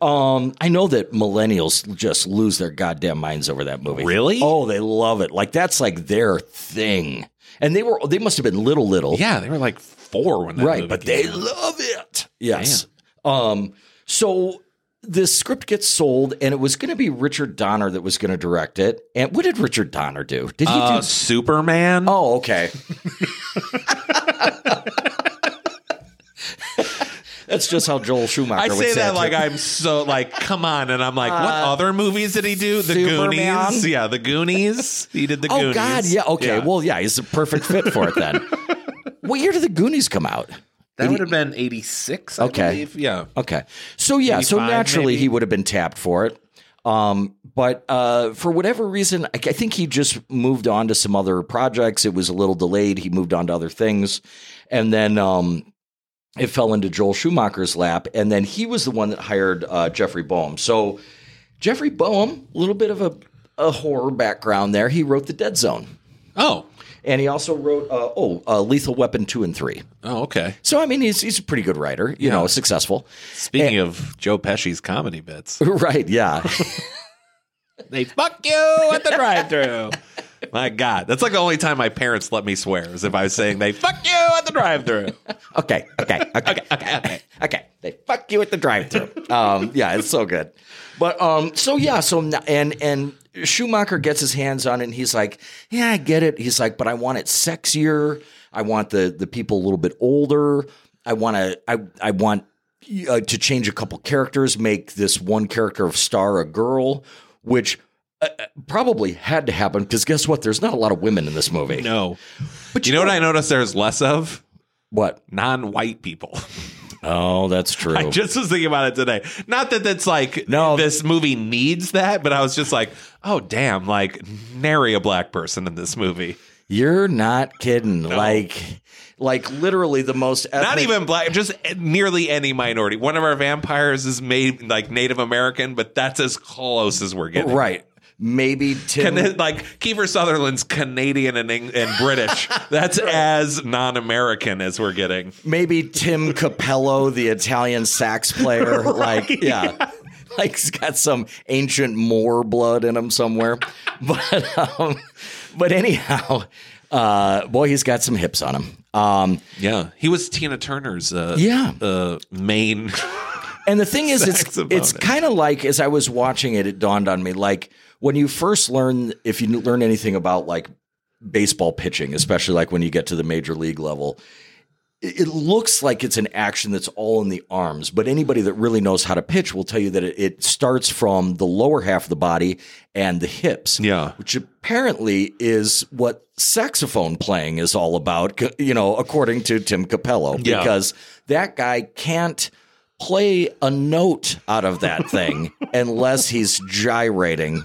Um, I know that millennials just lose their goddamn minds over that movie. Really? Oh, they love it. Like that's like their thing. And they were they must have been little little. Yeah, they were like four when that right, but they out. love it. Yes. Um, so the script gets sold, and it was going to be Richard Donner that was going to direct it. And what did Richard Donner do? Did he Uh, do? Superman. Oh, okay. That's just how Joel Schumacher I would say that like I'm so like, come on, and I'm like, what other movies did he do? The Superman? Goonies, yeah, the Goonies. He did the Oh Goonies. Oh God, yeah, okay. Well, yeah, he's a perfect fit for it then. what year did the Goonies come out? That would have been '86. Okay. believe. yeah. Okay. So yeah, so naturally maybe? he would have been tapped for it. Um, but uh, for whatever reason, I, I think he just moved on to some other projects. It was a little delayed. He moved on to other things, and then um, it fell into Joel Schumacher's lap. And then he was the one that hired uh, Jeffrey Boam. So Jeffrey Boam, a little bit of a, a horror background there. He wrote The Dead Zone. Oh, And he also wrote, uh, oh, uh, Lethal Weapon 2 and 3. oh, okay. So, I mean, he's, he's a pretty good writer, you know, successful. Speaking of Joe Pesci's comedy bits, Right, yeah. they fuck you at the drive-through. My God, that's like the only time my parents let me swear is if I was saying they fuck you at the drive-through. okay, okay, okay, okay, okay, okay. They fuck you at the drive-through. Um, yeah, it's so good. But um, so yeah, so and and Schumacher gets his hands on it, and he's like, "Yeah, I get it." He's like, "But I want it sexier. I want the the people a little bit older. I want to. I I want uh, to change a couple characters, make this one character of Star a girl, which." Uh, Probably had to happen because guess what? There's not a lot of women in this movie. No, but you know what I noticed there's less of What? non-white people. Oh, that's true. I just was thinking about it today. Not that that's like No. this movie needs that, but I was just like, oh damn, like nary a black person in this movie. You're not kidding. Like, like literally the most. Not even black, just nearly any minority. One of our vampires is made like Native American, but that's as close as we're getting. right. Maybe Tim. Can like Kiefer Sutherland's Canadian and, and British. That's as non-American as we're getting. maybe Tim Cappello, the Italian sax player. like, yeah. Like he's got some ancient Moor blood in him somewhere. But um, but anyhow, uh, boy, he's got some hips on him. Um, Yeah, he was Tina Turner's uh, Yeah. uh, main. And the thing is, it's it's kind of like as I was watching it, it dawned on me like when you first learn, if you learn anything about like baseball pitching, especially like when you get to the major league level, it, looks like it's an action that's all in the arms. But anybody that really knows how to pitch will tell you that it, it starts from the lower half of the body and the hips. Yeah. which apparently is what saxophone playing is all about. You know, according to Tim Cappello, Yeah. because that guy can't play a note out of that thing unless he's gyrating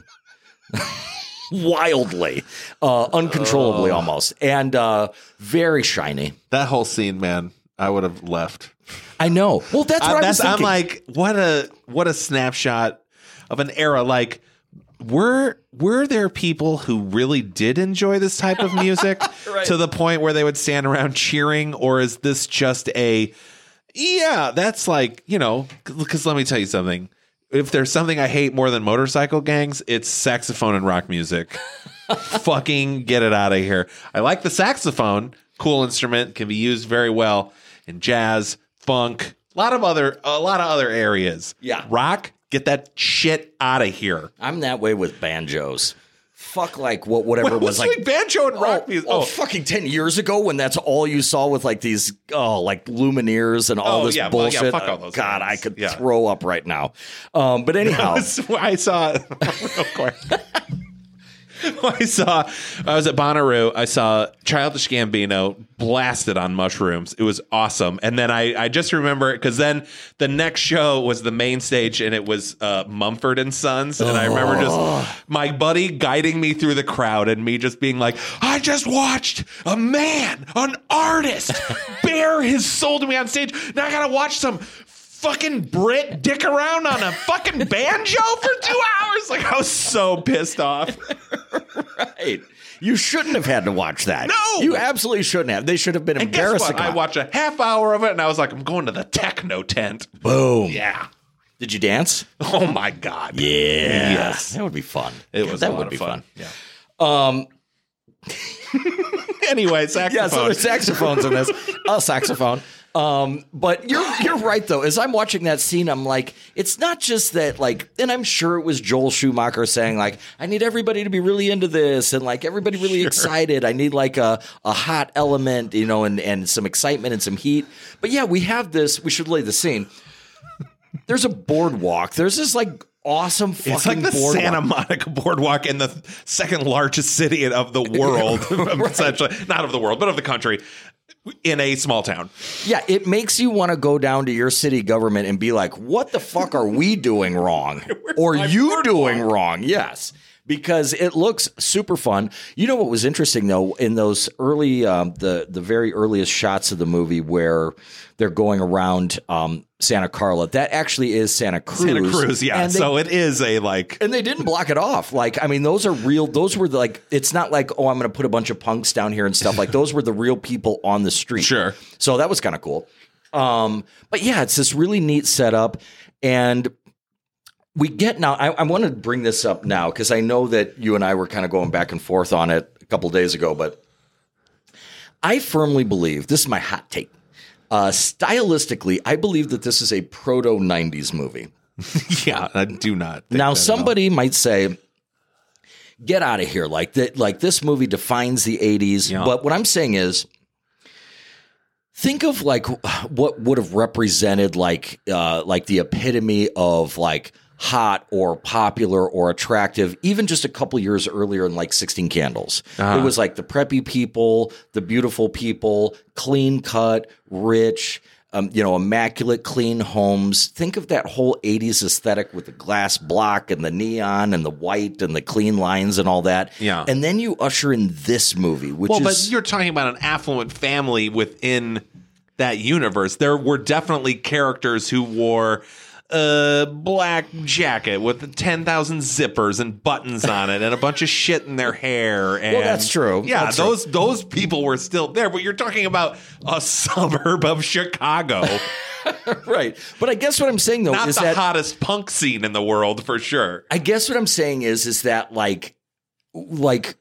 wildly, uh, uncontrollably almost, and uh, very shiny. that whole scene, man, I would have left. I know. Well, that's what I, I, that's was I'm like, what a what a snapshot of an era. Like, were were there people who really did enjoy this type of music to the point where they would stand around cheering, or is this just a yeah? That's like you know, because let me tell you something. If there's something I hate more than motorcycle gangs, it's saxophone and rock music. Fucking get it out of here. I like the saxophone, cool instrument, can be used very well in jazz, funk, a lot of other a lot of other areas. Yeah. Rock, get that shit out of here. I'm that way with banjos. Fuck like what whatever What was like like banjo and rock Oh, music? oh, Oh, fucking 10 years ago when that's all you saw with like these, oh, like Lumineers and all Oh, this yeah, well, yeah, bullshit. fuck all those God, things. I could Yeah. throw up right now. Um, but anyhow, I saw quick. I saw I was at Bonnaroo. I saw Childish Gambino blasted on mushrooms. It was awesome. And then I, I just remember it because then the next show was the main stage and it was uh, Mumford and Sons. And I remember just my buddy guiding me through the crowd and me just being like, I just watched a man, an artist, bare his soul to me on stage. Now I gotta watch some fucking Brit dick around on a fucking banjo for two hours. Like I was so pissed off. right. You shouldn't have had to watch that. No! You absolutely shouldn't have. They should have been And guess embarrassing. I watched a half hour of it and I was like, I'm going to the techno tent. Boom. Yeah. Did you dance? Oh my god. Yeah. Yes. That would be fun. It was that would be fun. fun. Yeah. Um, Anyway, saxophone. Yeah, so there's saxophones in this. A saxophone. Um, but you're you're right though. As I'm watching that scene, I'm like, it's not just that like, and I'm sure it was Joel Schumacher saying like, I need everybody to be really into this and like everybody really excited. I need like a a hot element, you know, and and some excitement and some heat. But yeah, we have this. We should lay the scene. There's a boardwalk. There's this like awesome fucking it's like the boardwalk. Santa Monica boardwalk in the second largest city of the world, essentially. Not of the world, but of the country, in a small town. Yeah, it makes you want to go down to your city government and be like, what the fuck are we doing wrong? or you doing wrong? Yes. Because it looks super fun. You know what was interesting though in those early, um, the the very earliest shots of the movie where they're going around um, Santa Carla. That actually is Santa Cruz. Santa Cruz, yeah. They, so it is a like. and they didn't block it off. Like, I mean, those are real. Those were like, it's not like, oh, I'm going to put a bunch of punks down here and stuff. Like, those were the real people on the street. Sure. So that was kind of cool. Um, but yeah, it's this really neat setup. And we get now, I, I want to bring this up now because I know that you and I were kind of going back and forth on it a couple days ago, but I firmly believe this is my hot take. Uh, stylistically, I believe that this is a proto 90s movie. Yeah, I do not. think Now, that at all. somebody might say, "Get out of here!" Like that. Like this movie defines the '80s. Yeah. But what I'm saying is, think of like what would have represented like uh, like the epitome of like hot or popular or attractive even just a couple years earlier in like 16 candles it was like the preppy people the beautiful people clean cut rich um, you know immaculate clean homes think of that whole 80s aesthetic with the glass block and the neon and the white and the clean lines and all that Yeah. and then you usher in this movie which is Well, is but you're talking about an affluent family within that universe. There were definitely characters who wore a black jacket with 10,000 zippers and buttons on it and a bunch of shit in their hair. And, that's true. Yeah, That's true. those those people were still there, but you're talking about a suburb of Chicago, right but i guess what i'm saying though not is the that hottest punk scene in the world for sure. I guess what I'm saying is is that like like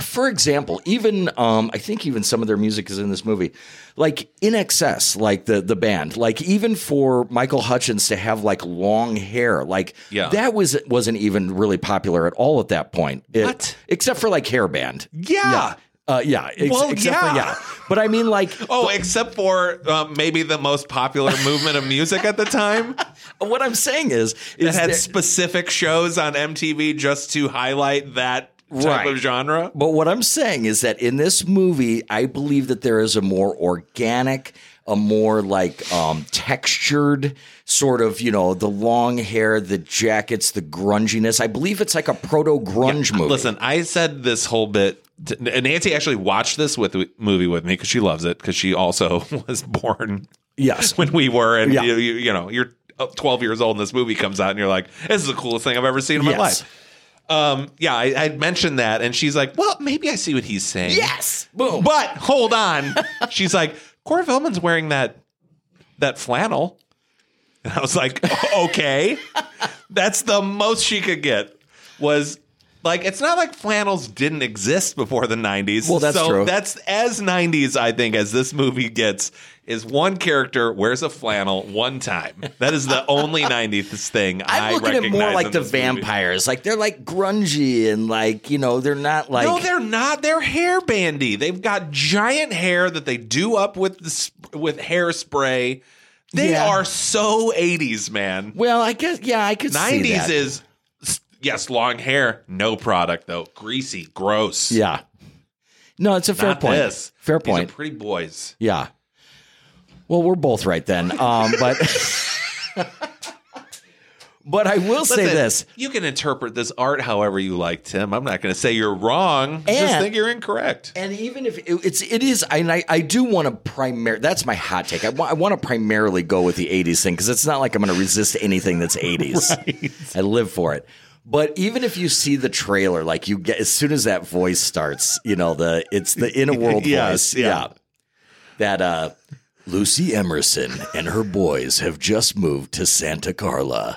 for example, even um I think even some of their music is in this movie. Like INXS, like the the band, like even for Michael Hutchence to have like long hair, like Yeah. that was wasn't even really popular at all at that point. It- What? except for like hairband. Yeah. Yeah. Uh, yeah, ex- Well, except for yeah. yeah. But I mean, like, Oh, except for um, maybe the most popular movement of music at the time. what I'm saying is, it had that- specific shows on MTV just to highlight that type Right. of genre. But what I'm saying is that in this movie, I believe that there is a more organic, a more like um, textured sort of, you know, the long hair, the jackets, the grunginess. I believe it's like a proto grunge movie. Listen, I said this whole bit. To, Nancy actually watched this with movie with me because she loves it because she also was born yes. when we were, and Yeah. you, you, you know you're 12 years old and this movie comes out and you're like, this is the coolest thing I've ever seen in my life. Um, yeah, I, I mentioned that, and she's like, well, maybe I see what he's saying. Yes. Boom. But hold on. She's like, Corey Feldman's wearing that that flannel. And I was like, okay. That's the most she could get. Was like it's not like flannels didn't exist before the 90s. Well, that's so true. That's as 90s, I think, as this movie gets, is one character wears a flannel one time. That is the only 90s thing I'm I looking at recognize more like the this movie. vampires. Like they're like grungy and like, you know, they're not like no, they're not. They're hair bandy. They've got giant hair that they do up with the, sp- with hairspray. They Yeah. are so 80s, man. Well, I guess yeah, I could see 90s is yes, long hair, no product though. Greasy, gross. Yeah. No, it's a fair Not point. this. Fair These point. pretty boys. Yeah. Well, we're both right then. Um, but but I will say Listen, this. You can interpret this art however you like, Tim. I'm not going to say you're wrong. Just think you're incorrect. And even if it, it's it is, and I, I do want to primary. That's my hot take. I want I want to primarily go with the '80s thing because it's not like I'm going to resist anything that's '80s. I live for it. But even if you see the trailer, like you get as soon as that voice starts, you know the it's the in a world Yes, voice. yeah. that uh, Lucy Emerson and her boys have just moved to Santa Carla.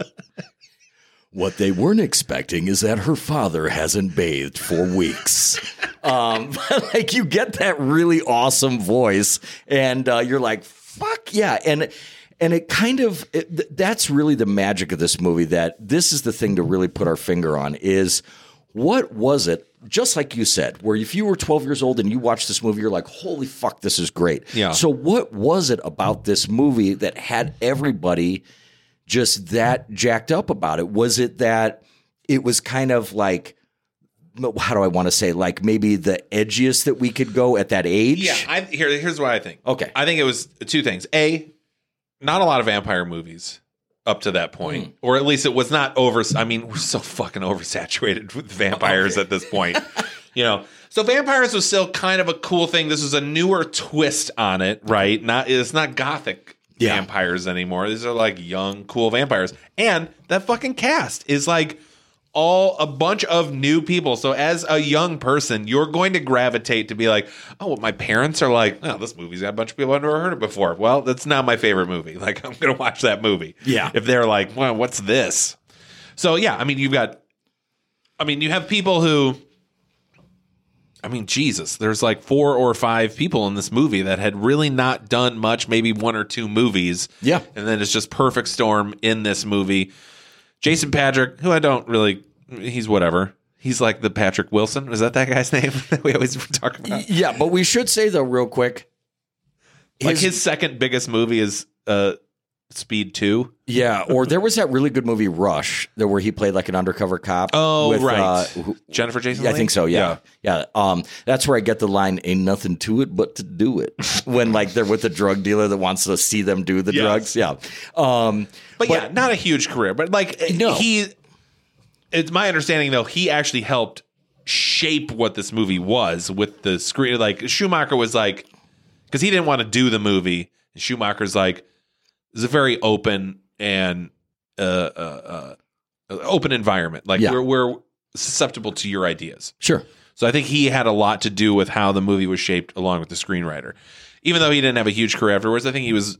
What they weren't expecting is that her father hasn't bathed for weeks. Um, like you get that really awesome voice, and uh, you're like, "Fuck yeah!" And and it kind of it, th- that's really the magic of this movie. That this is the thing to really put our finger on is what was it? Just like you said, where if you were 12 years old and you watched this movie, you're like, "Holy fuck, this is great!" Yeah. So what was it about this movie that had everybody? just that jacked up about it? Was it that it was kind of like, how do I want to say, like maybe the edgiest that we could go at that age? Yeah, I, here, here's what I think. Okay. I think it was two things. A, not a lot of vampire movies up to that point, hmm. or at least it was not over. I mean, we're so fucking oversaturated with vampires at this point. you know, so vampires was still kind of a cool thing. This was a newer twist on it, right? Not it's not gothic Yeah. vampires anymore. These are like young, cool vampires. And that fucking cast is like all a bunch of new people. So as a young person, you're going to gravitate to be like, oh, well, my parents are like, oh, this movie's got a bunch of people I've never heard of before. Well, that's not my favorite movie. Like, I'm going to watch that movie. Yeah. If they're like, well, what's this? So yeah, I mean, you've got, I mean, you have people who. I mean, Jesus, there's like four or five people in this movie that had really not done much, maybe one or two movies. Yeah. And then it's just perfect storm in this movie. Jason Patric, who I don't really, he's whatever. He's like the Patrick Wilson. Is that that guy's name that we always talk about? Yeah, but we should say though, real quick. Like his second biggest movie is uh, Speed 2. yeah, or there was that really good movie Rush, there where he played like an undercover cop. Oh, with, right. uh, who- Jennifer Jason Yeah, I think so. Yeah. yeah, Um, that's where I get the line "Ain't nothing to it but to do it." when like they're with a drug dealer that wants to see them do the Yes. drugs. Yeah. Um, But, yeah, not a huge career. But like No. he, it's my understanding though he actually helped shape what this movie was with the screen. Like Schumacher was like, because he didn't want to do the movie. And Schumacher's like, it's a very open and uh, uh, uh, open environment. Like Yeah. we're we're susceptible to your ideas. sure. So I think he had a lot to do with how the movie was shaped along with the screenwriter. Even though he didn't have a huge career afterwards, I think he was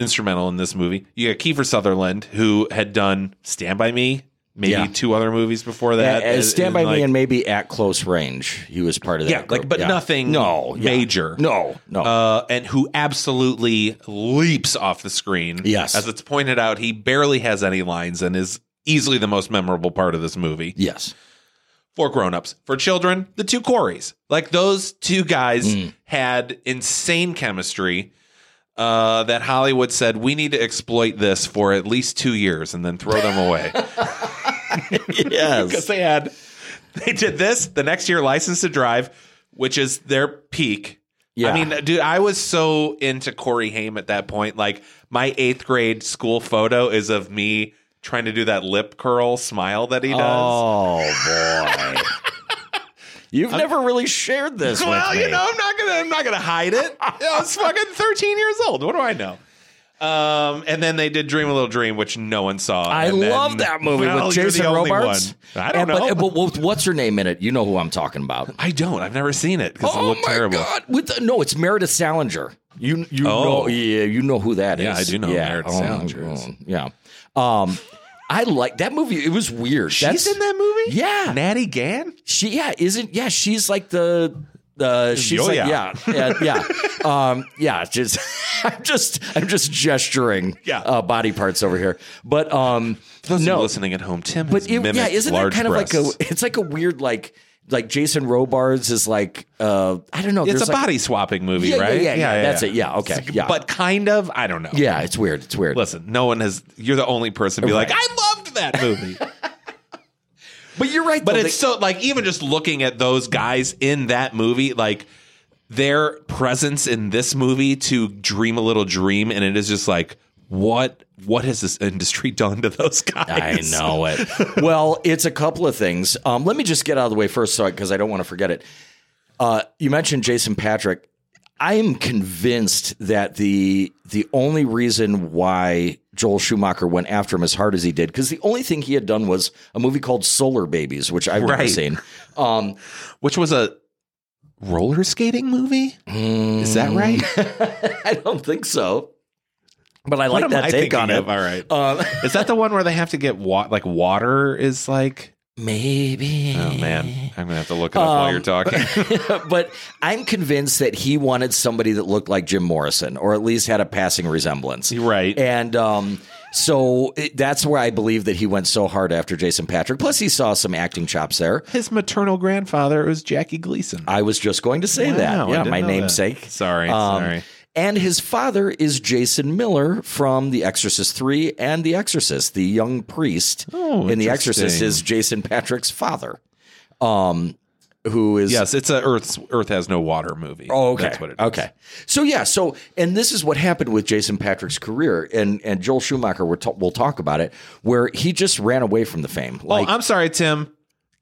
instrumental in this movie. You got Kiefer Sutherland, who had done Stand By Me, maybe Yeah. two other movies before that. Uh, Stand by And, Me like- and maybe at close range, he was part of that. Yeah, like, but Yeah. nothing no yeah. major. No, no. Uh, and who absolutely leaps off the screen. Yes. As it's pointed out, he barely has any lines and is easily the most memorable part of this movie. yes. for grown-ups. For children, the two Coreys. Like those two guys Mm. had insane chemistry uh, that Hollywood said we need to exploit this for at least two years and then throw them away. yes, Because they had they did this the next year, License to Drive, which is their peak. Yeah. I mean, dude, I was so into Corey Haim at that point. Like my eighth grade school photo is of me trying to do that lip curl smile that he does. Oh boy. You've never really shared this well, you know, I'm not gonna, I'm not gonna hide it. I was fucking 13 years old. What do I know? Um, and then they did Dream a Little Dream, which no one saw. I then- love that movie Well, with Jason Robards. I don't And- know. But, but what's her name in it? You know who I'm talking about. I don't. I've never seen it because it oh looked my terrible. god! With the, no, it's Meredith Salenger. You you Oh. know yeah you know who that is. Yeah, I do know who Meredith Salenger oh, Yeah. Um, I like that movie. It was weird. She's That's- in that movie. Yeah. Natty Gann. She yeah isn't yeah she's like the uh she's Oh, like yeah. yeah yeah yeah um yeah just I'm just I'm just gesturing Yeah. uh, body parts over here but um Those no no. listening at home, Tim. but has it, yeah isn't that large kind of like a it's like a weird like like Jason Robards is like uh I don't know It's a like- body swapping movie, Yeah, yeah, right? yeah, yeah, that's it. Yeah, okay, yeah. But kind of. I don't know. yeah it's weird it's weird Listen, no one has. You're the only person to be like, I loved that movie. but you're right But though, it's so like even just looking at those guys in that movie, like their presence in this movie to dream a little dream, and it is just like what what has this industry done to those guys? I know it. well, it's a couple of things. Um, let me just get out of the way first, so because I don't want to forget it. Uh, you mentioned Jason Patric. I am convinced that the the only reason why Joel Schumacher went after him as hard as he did, because the only thing he had done was a movie called Solar Babies, which I've never seen. Um, Which was a roller skating movie? Is that right? I don't think so, but I like that I take on it. of? All right. Um, Is that the one where they have to get wa- like water is like? maybe. Oh man, I'm gonna have to look it up while you're talking. but I'm convinced that he wanted somebody that looked like Jim Morrison, or at least had a passing resemblance. right. And um, so it, that's where I believe that he went so hard after Jason Patric. Plus, he saw some acting chops there. His maternal grandfather was Jackie Gleason. I was just going to say Wow, that. Yeah, my know that. namesake. Sorry, Um, sorry. And his father is Jason Miller from The Exorcist 3 and The Exorcist. The young priest Oh, in The Exorcist is Jason Patric's father. Um, who is Yes, it's a Earth Earth has no water movie. Oh, okay. That's what it is. Okay. So yeah, so and this is what happened with Jason Patric's career, and and Joel Schumacher. We're ta- we'll talk about it, where he just ran away from the fame. Like, oh, I'm sorry, Tim.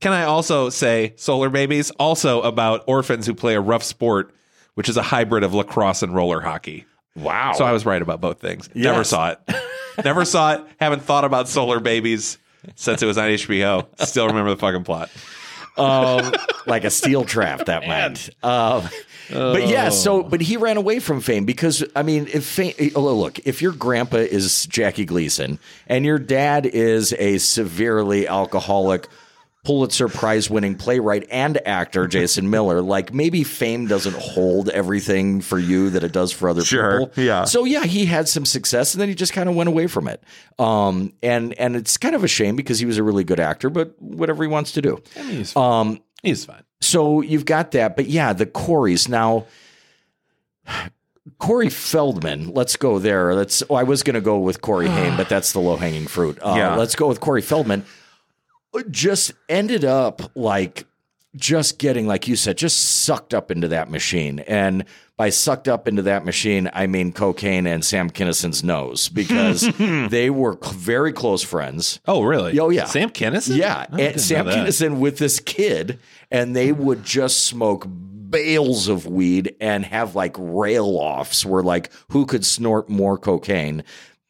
Can I also say Solar Babies? Also about orphans who play a rough sport, which is a hybrid of lacrosse and roller hockey. Wow. So I was right about both things. Never saw it. Never saw it. Haven't thought about Solar Babies since it was on HBO. Still remember the fucking plot. um, like a steel trap that went. Um, But yeah, so but he ran away from fame because I mean, if fame, oh, look, if your grandpa is Jackie Gleason and your dad is a severely alcoholic Pulitzer Prize winning playwright and actor Jason Miller, like maybe fame doesn't hold everything for you that it does for other Sure, people. yeah. So yeah, he had some success and then he just kind of went away from it. Um, and and it's kind of a shame because he was a really good actor, but whatever he wants to do. I mean, he's fine. Um, he's fine. So you've got that, but yeah, the Coreys now. Corey Feldman, let's go there. Let's. Oh, I was going to go with Corey Haim, but that's the low hanging fruit. Uh, Yeah. let's go with Corey Feldman. Just ended up like just getting, like you said, just sucked up into that machine. And by sucked up into that machine, I mean cocaine and Sam Kinison's nose because they were very close friends. Oh, really? Oh, yeah. Sam Kinison? Yeah, Oh, and Sam Kinison with this kid, and they would just smoke bales of weed and have like rail offs where like who could snort more cocaine.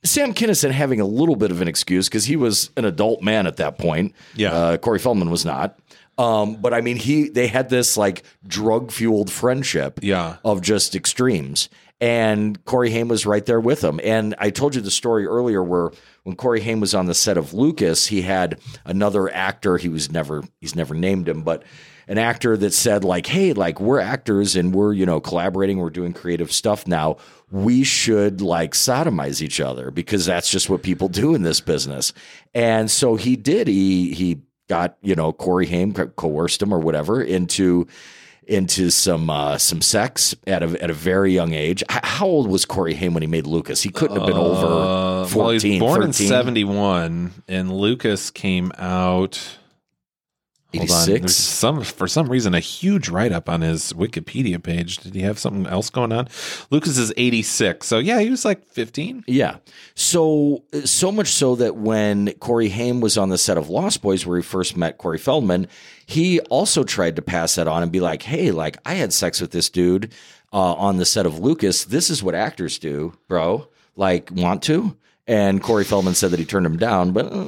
Sam Kinison having a little bit of an excuse because he was an adult man at that point. Yeah. uh, Corey Feldman was not. Um, but I mean, he they had this like drug fueled friendship Yeah. of just extremes. And Corey Haim was right there with him. And I told you the story earlier where when Corey Haim was on the set of Lucas, he had another actor. He was never he's never named him, but an actor that said like, "Hey, like we're actors and we're you know collaborating. We're doing creative stuff now. We should like sodomize each other because that's just what people do in this business." And so he did. He he got you know Corey Haim coerced him or whatever into into some uh, some sex at a at a very young age. H- How old was Corey Haim when he made Lucas? He couldn't have been over Uh, 14, well, he was born 13. in 71, and Lucas came out. Hold on. 86? Some for some reason a huge write up on his Wikipedia page. Did he have something else going on? Lucas is 86. So yeah, he was like 15. Yeah. So so much so that when Corey Haim was on the set of Lost Boys, where he first met Corey Feldman, he also tried to pass that on and be like, "Hey, like I had sex with this dude uh, on the set of Lucas. This is what actors do, bro. Like, want to?" And Corey Feldman said that he turned him down, but uh,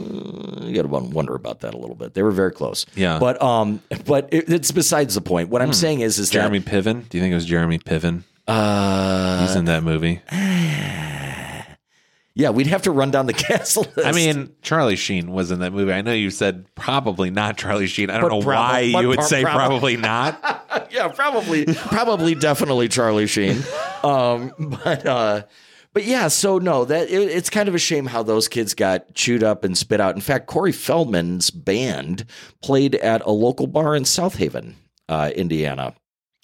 you got to wonder about that a little bit. They were very close. Yeah. But um, but it, it's besides the point. What I'm saying is, is Jeremy Piven. Do you think it was Jeremy Piven? uh, He's in that movie. yeah, we'd have to run down the castle. List. I mean, Charlie Sheen was in that movie. I know you said probably not Charlie Sheen. I don't But know why you would pro- say prob- probably not. yeah, probably, probably, definitely Charlie Sheen. Um, but, uh, but yeah, so no, that it, it's kind of a shame how those kids got chewed up and spit out. In fact, Corey Feldman's band played at a local bar in South Haven, uh, Indiana.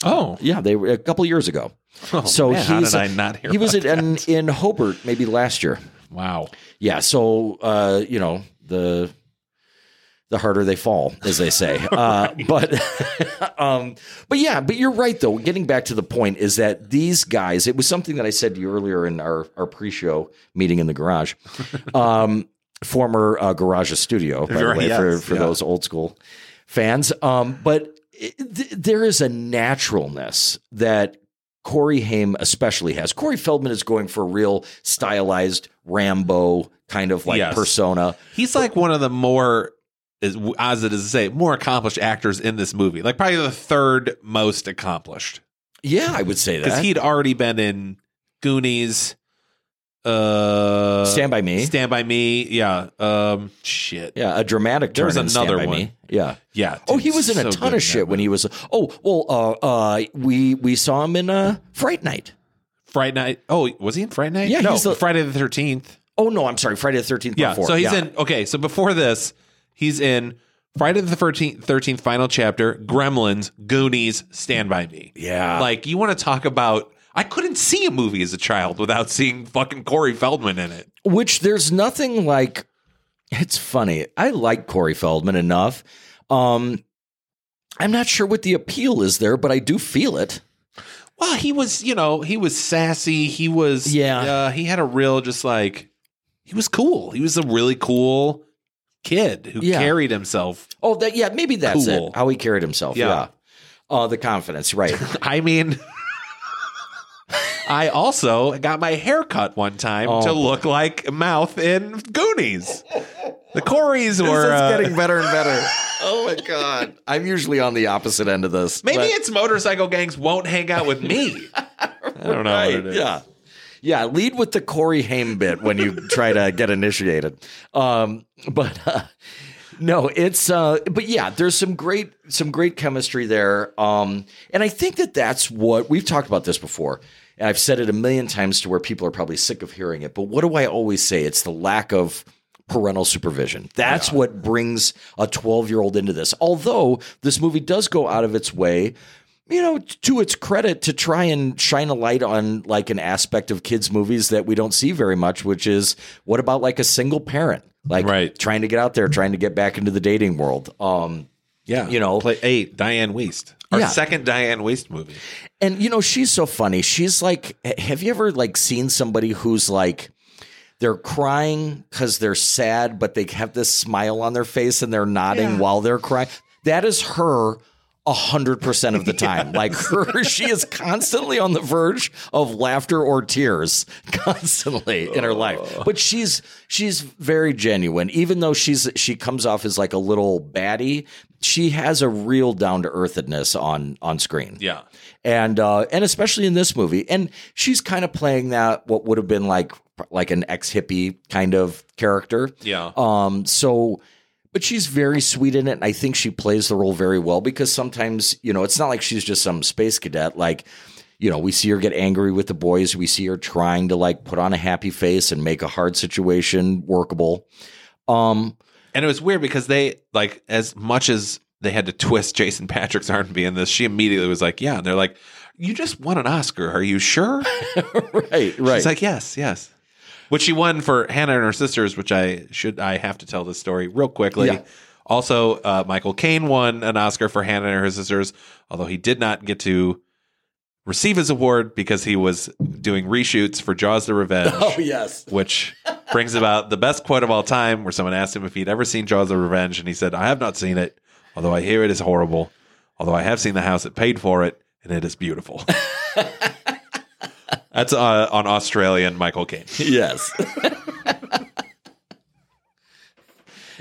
Oh, Yeah, they were a couple years ago. Oh, so man, how he's did I not hear He was in, in Hobart maybe last year. wow. Yeah, so uh, you know the the harder they fall, as they say. uh, but um, but yeah, but you're right though. Getting back to the point is that these guys. It was something that I said to you earlier in our our pre-show meeting in the garage. Um, former uh, garage studio, by the way, yes, for for yeah. those old school fans. Um, but it, th- there is a naturalness that Corey Haim especially has. Corey Feldman is going for a real stylized Rambo kind of like Yes. persona. He's like one of the more, as as it is to say, more accomplished actors in this movie. Like probably the third most accomplished Yeah, I would say that because he'd already been in Goonies. Uh, Stand by Me. Stand by Me. Yeah. Um. Shit. yeah, a dramatic There turn was another one. Me. Yeah. Yeah. oh, he was in so a ton of shit when he was. Oh, well, uh, uh, we we saw him in uh, Fright Night. Friday Night. Oh, was he in Friday Night? Yeah, no, he's the- Friday the Thirteenth. Oh no, I'm sorry, Friday the Thirteenth. Yeah. Before. So he's Yeah. in. Okay. So before this, he's in Friday the Thirteenth. Thirteenth final chapter. Gremlins. Goonies. Stand by Me. Yeah. Like you want to talk about. I couldn't see a movie as a child without seeing fucking Corey Feldman in it. which there's nothing like it's funny i like corey feldman enough um i'm not sure what the appeal is there but i do feel it Well, he was, you know, he was sassy. He was, Yeah. Uh, he had a real, just like, he was cool. He was a really cool kid who Yeah. carried himself. oh that yeah maybe that's Cool. it how he carried himself yeah, Yeah. uh the confidence right I mean, I also got my hair cut one time Oh, to look like Mouth in Goonies. The Coreys were. uh, getting better and better. Oh my god! I'm usually on the opposite end of this. maybe but- it's motorcycle gangs won't hang out with me. I don't know Right, what it is. Yeah. Yeah, lead with the Corey Haim bit when you try to get initiated. Um, but uh, no, it's uh, but yeah, there's some great some great chemistry there. Um, and I think that that's what we've talked about this before. And I've said it a million times to where people are probably sick of hearing it. But what do I always say? It's the lack of parental supervision. That's what brings a 12 year old into this. Although this movie does go out of its way you know, to its credit, to try and shine a light on like an aspect of kids' movies that we don't see very much, which is what about like a single parent, like Right. trying to get out there, trying to get back into the dating world. Um, Yeah. You know. play eight, Dianne Wiest. Our Yeah. second Dianne Wiest movie. and you know, she's so funny. She's like, have you ever like seen somebody who's like, they're crying because they're sad, but they have this smile on their face and they're nodding Yeah. while they're crying. That is her a hundred percent of the time. Like her, she is constantly on the verge of laughter or tears, constantly in her life. But she's she's very genuine, even though she's she comes off as like a little baddie. She has a real down to earthedness on on screen Yeah. and uh, and especially in this movie, and she's kind of playing that what would have been like like an ex hippie kind of character. Yeah. Um. So, but she's very sweet in it, and I think she plays the role very well because sometimes you know it's not like she's just some space cadet. Like, you know, we see her get angry with the boys. We see her trying to like put on a happy face and make a hard situation workable. Um. And it was weird because they like as much as they had to twist Jason Patric's arm to be in this, she immediately was like, "Yeah." And they're like, "You just won an Oscar. Are you sure?" Right. Right. She's like, "Yes, yes." Which she won for Hannah and her sisters. Which I should I have to tell this story real quickly. Yeah. Also, uh, Michael Caine won an Oscar for Hannah and her sisters, although he did not get to receive his award because he was doing reshoots for Jaws: The Revenge. oh yes. which brings about the best quote of all time, where someone asked him if he'd ever seen Jaws of Revenge, and he said, I have not seen it, although I hear it is horrible. Although I have seen the house that paid for it, and it is beautiful. That's uh, on Australian Michael Caine. Yes.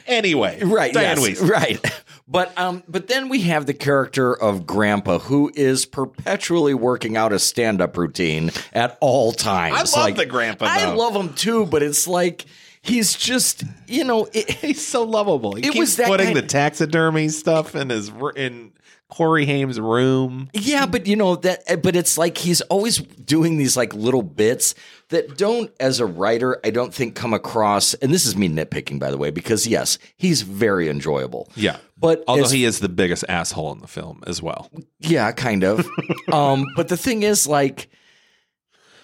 Anyway, right Dianne yes, right but um but then we have the character of grandpa who is perpetually working out a stand-up routine at all times I love the grandpa, i though. love him too but it's like he's just you know it, He's so lovable. He It was that putting kind- the taxidermy stuff in his in Corey Haim's room. yeah but you know that but it's like he's always doing these like little bits that don't as a writer i don't think come across and this is me nitpicking by the way because yes he's very enjoyable Yeah, but although he is the biggest asshole in the film as well. Yeah, kind of. um, but the thing is, like,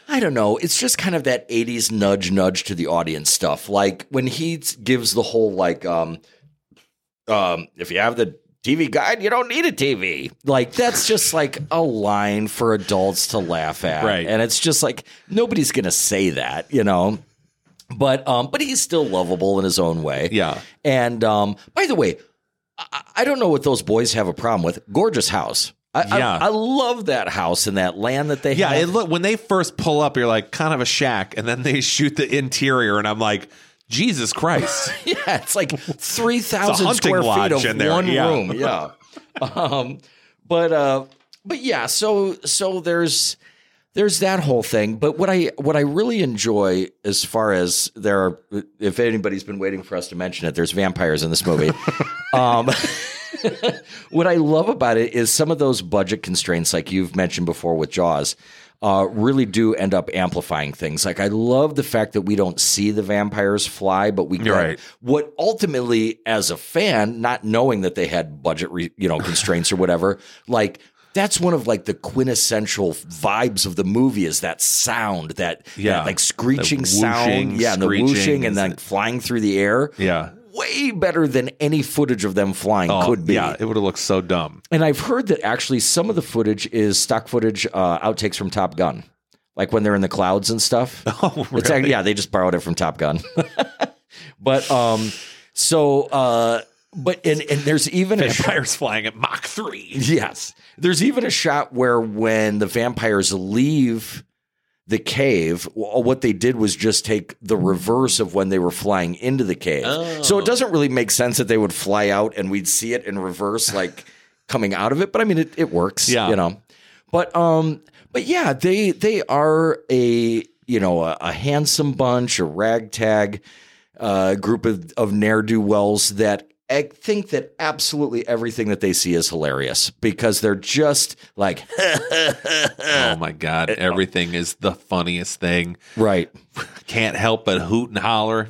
I don't know. It's just kind of that '80s nudge, nudge to the audience stuff. Like when he gives the whole like, um, um, if you have the TV guide, you don't need a TV. Like that's just like a line for adults to laugh at, Right. And it's just like nobody's gonna say that, you know. But um, but he's still lovable in his own way. Yeah. And um, by the way, I, I don't know what those boys have a problem with. Gorgeous house. I, I- Yeah. I, love that house and that land that they have. Yeah, have. it look when they first pull up, you're like kind of a shack, and then they shoot the interior, and I'm like, Jesus Christ! yeah, it's like three It's a thousand hunting square feet of in there, one yeah. room. Yeah. um, but uh, but yeah, so so there's there's that whole thing. But what I what I really enjoy as far as there are, if anybody's been waiting for us to mention it, there's vampires in this movie. um, what I love about it is some of those budget constraints, like you've mentioned before with Jaws, uh, really do end up amplifying things. Like I love the fact that we don't see the vampires fly, but we get right. what ultimately, as a fan, not knowing that they had budget, re, you know, constraints or whatever, like. That's one of like the quintessential vibes of the movie is that sound, that, Yeah. that like screeching The sound, yeah, and the whooshing and then flying through the air Yeah, way better than any footage of them flying Oh, could be. Yeah, it would have looked so dumb. And I've heard that actually some of the footage is stock footage, uh, outtakes from Top Gun, like when they're in the clouds and stuff. Oh, It's yeah, they just borrowed it from Top Gun. but um, so uh, but and and there's even a Vampires flying at Mach three. yes, there's even a shot where when the vampires leave the cave. What they did was just take the reverse of when they were flying into the cave. So it doesn't really make sense that they would fly out and we'd see it in reverse, like coming out of it. But I mean, it, it works. Yeah. you know. But um, but yeah, they they are a you know a, a handsome bunch, a ragtag uh, group of, of ne'er do wells that I think that absolutely everything that they see is hilarious because they're just like oh my god, everything is the funniest thing. right. Can't help but hoot and holler.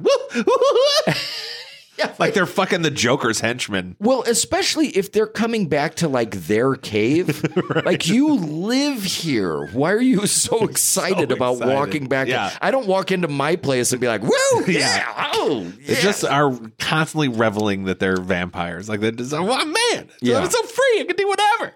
Yeah, like they're fucking the Joker's henchmen. Well, especially if they're coming back to like their cave. Like you live here. Why are you so excited about excited. walking back? Yeah. I don't walk into my place and be like, "Woo, yeah, oh, They yeah." just are constantly reveling that they're vampires. Like they're just, well, man, Yeah. I'm so free. I can do whatever.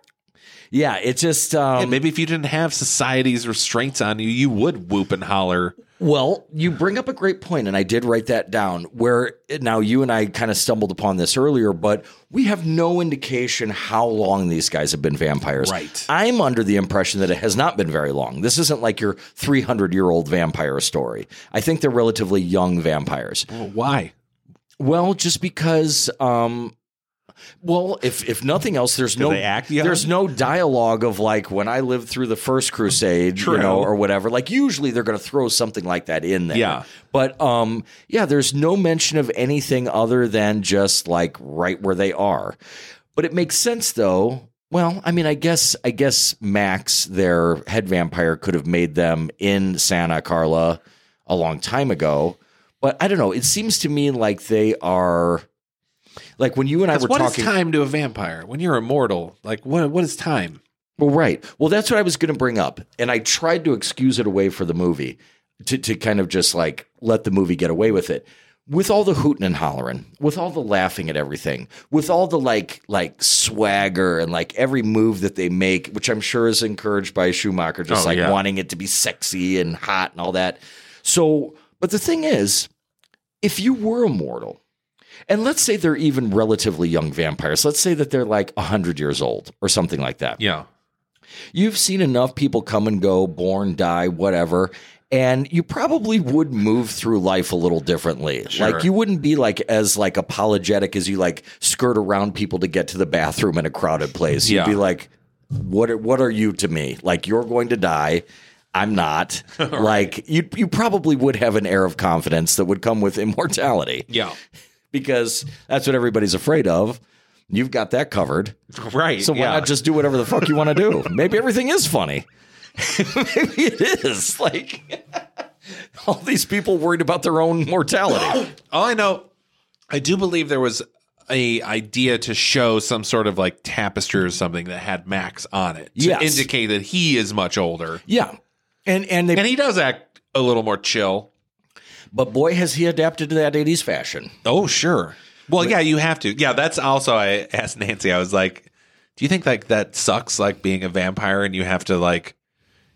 yeah. It just um, And maybe if you didn't have society's restraints on you, you would whoop and holler. Well, you bring up a great point, and I did write that down. Where now you and I kind of stumbled upon this earlier, but we have no indication how long these guys have been vampires. Right. I'm under the impression that it has not been very long. This isn't like your 300 year old vampire story. I think they're relatively young vampires. Well, why? Well, just because. Um, well, if if nothing else, there's no there's no dialogue of like when I lived through the first crusade, True. you know, or whatever. Like usually they're going to throw something like that in there. Yeah. But um, yeah, there's no mention of anything other than just like right where they are. But it makes sense though. Well, I mean, I guess I guess Max, their head vampire, could have made them in Santa Carla a long time ago. But I don't know. It seems to me like they are like when you and I were What is talking. time to a vampire? When you're immortal, like what? What is time? Well, right. Well, that's what I was going to bring up, and I tried to excuse it away for the movie to to kind of just like let the movie get away with it. With all the hooting and hollering, with all the laughing at everything, with all the like like swagger and like every move that they make, which I'm sure is encouraged by Schumacher, just Oh, like yeah. wanting it to be sexy and hot and all that. So, but the thing is, if you were immortal, and let's say they're even relatively young vampires, let's say that they're like 100 years old or something like that. Yeah. You've seen enough people come and go, born, die, whatever. And you probably would move through life a little differently. Sure. Like you wouldn't be like as like apologetic as you like skirt around people to get to the bathroom in a crowded place. You'd Yeah. be like, what are, what are you to me? Like you're going to die. I'm not. Like you you probably would have an air of confidence that would come with immortality Yeah. Because that's what everybody's afraid of. You've got that covered. Right. So why yeah. not just do whatever the fuck you want to do? Maybe everything is funny. Maybe it is. Like all these people worried about their own mortality. All I know, I do believe there was a idea to show some sort of like tapestry or something that had Max on it to Yes. indicate that he is much older, Yeah. And and they and he does act a little more chill. But boy has he adapted to that 80s fashion. Oh, sure. Well, yeah, you have to. Yeah, that's also. I asked Nancy. I was like, "Do you think like that sucks? Like being a vampire and you have to like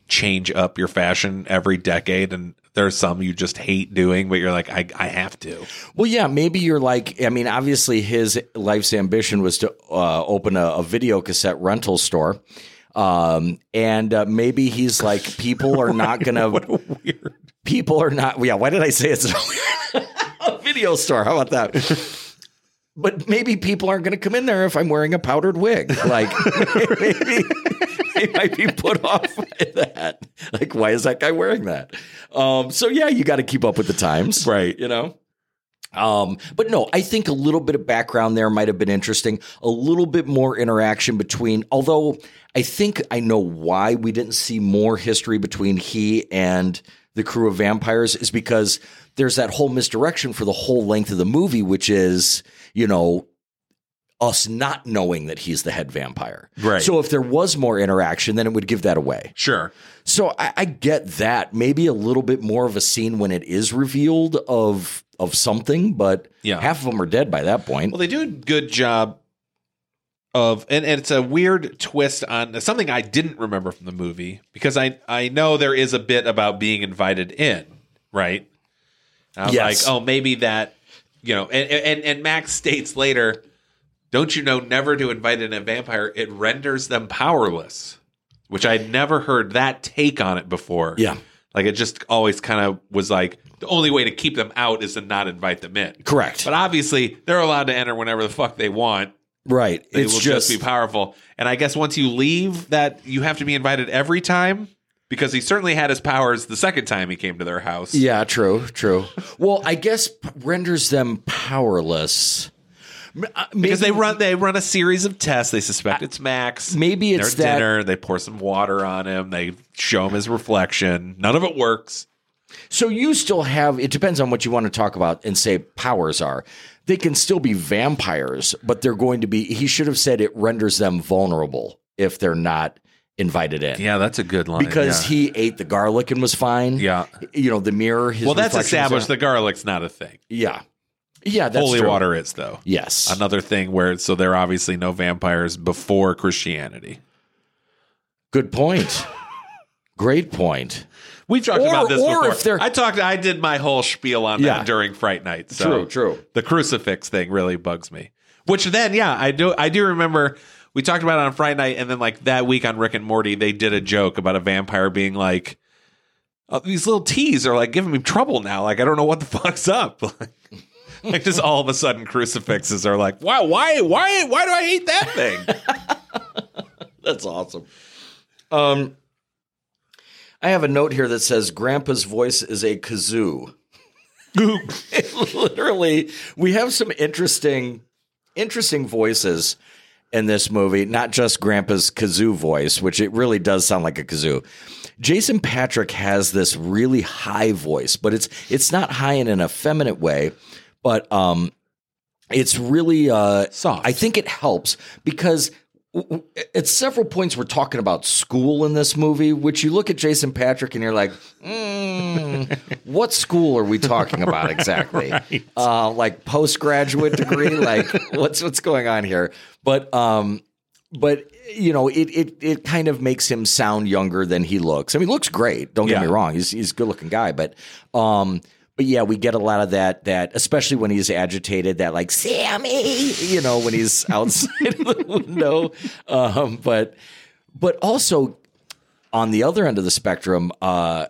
change up your fashion every decade, and there's some you just hate doing, but you're like, I, I have to. Well, yeah, maybe you're like, I mean, obviously his life's ambition was to uh, open a, a video cassette rental store. Um, and uh, maybe he's like, people are not going to, Weird. People are not, yeah, why did I say it's a video store? How about that? But maybe people aren't going to come in there if I'm wearing a powdered wig. Like, maybe they might be put off by that. Like, why is that guy wearing that? Um, so yeah, you got to keep up with the times, Right. You know. Um, but no, I think a little bit of background there might have been interesting. A little bit more interaction between, although I think I know why we didn't see more history between he and the crew of vampires is because there's that whole misdirection for the whole length of the movie, which is, you know, us not knowing that he's the head vampire. Right. So if there was more interaction, then it would give that away. Sure. So I, I get that. Maybe a little bit more of a scene when it is revealed of of something, but Yeah. half of them are dead by that point. Well, they do a good job of, and, and it's a weird twist on something I didn't remember from the movie because I I know there is a bit about being invited in, right? And I was Yes. like, oh, maybe that, you know, and, and and Max states later, don't you know, never to invite in a vampire, it renders them powerless, which I'd never heard that take on it before. Yeah. Like it just always kind of was like the only way to keep them out is to not invite them in. Correct. But obviously, they're allowed to enter whenever the fuck they want. Right. They it's will just, just be powerful. And I guess once you leave, that you have to be invited every time because he certainly had his powers the second time he came to their house. Yeah, true, true. Well, I guess p- renders them powerless. M- uh, Because they run they run a series of tests. They suspect it's Max. maybe it's Their that- dinner. They pour some water on him. They show him his reflection. None of it works. So you still have. It depends on what you want to talk about and say powers are. They can still be vampires, but they're going to be. He should have said it renders them vulnerable if they're not invited in. Yeah, that's a good line. Because he ate the garlic and was fine. Yeah. You know the mirror. His well, that's established. The garlic's not a thing. yeah. Yeah. That's Holy true. water is though. Yes. Another thing where so there are obviously no vampires before Christianity. Good point. Great point. We've talked Or- about this or before. if they're- I talked. I did my whole spiel on Yeah. that during Fright Night. So True, true. The crucifix thing really bugs me. Which then, yeah, I do. I do remember we talked about it on Fright Night, and then like that week on Rick and Morty, they did a joke about a vampire being like, oh, "These little teas are like giving me trouble now. Like I don't know what the fuck's up." Like, like just all of a sudden, crucifixes are like, "Wow, why, why, why do I hate that thing?" That's awesome. Um, I have a note here that says Grandpa's voice is a kazoo. Literally, we have some interesting, interesting voices in this movie. Not just Grandpa's kazoo voice, which it really does sound like a kazoo. Jason Patric has this really high voice, but it's it's not high in an effeminate way, but um, it's really uh, Soft. I think it helps because at several points we're talking about school in this movie, which you look at Jason Patric and you're like, mm, what school are we talking about exactly? uh, like postgraduate degree, like what's what's going on here? But um, but you know, it it it kind of makes him sound younger than he looks. I mean, he looks great. Don't get Yeah. me wrong; he's he's a good looking guy, but um. But yeah, we get a lot of that. That especially when he's agitated, that like Sammy, you know, when he's outside of the window. Um, but but also on the other end of the spectrum, uh,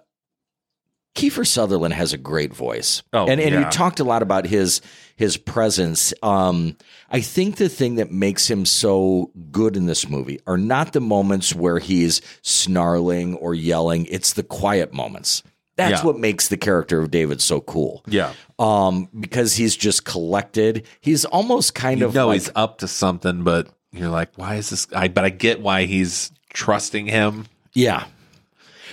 Kiefer Sutherland has a great voice. Oh, and and yeah. you talked a lot about his his presence. Um, I think the thing that makes him so good in this movie are not the moments where he's snarling or yelling. It's the quiet moments. That's Yeah. what makes the character of David so cool. Yeah. Um, because he's just collected. He's almost kind You of know like, he's up to something, but you're like, why is this? I but I get why he's trusting him. Yeah.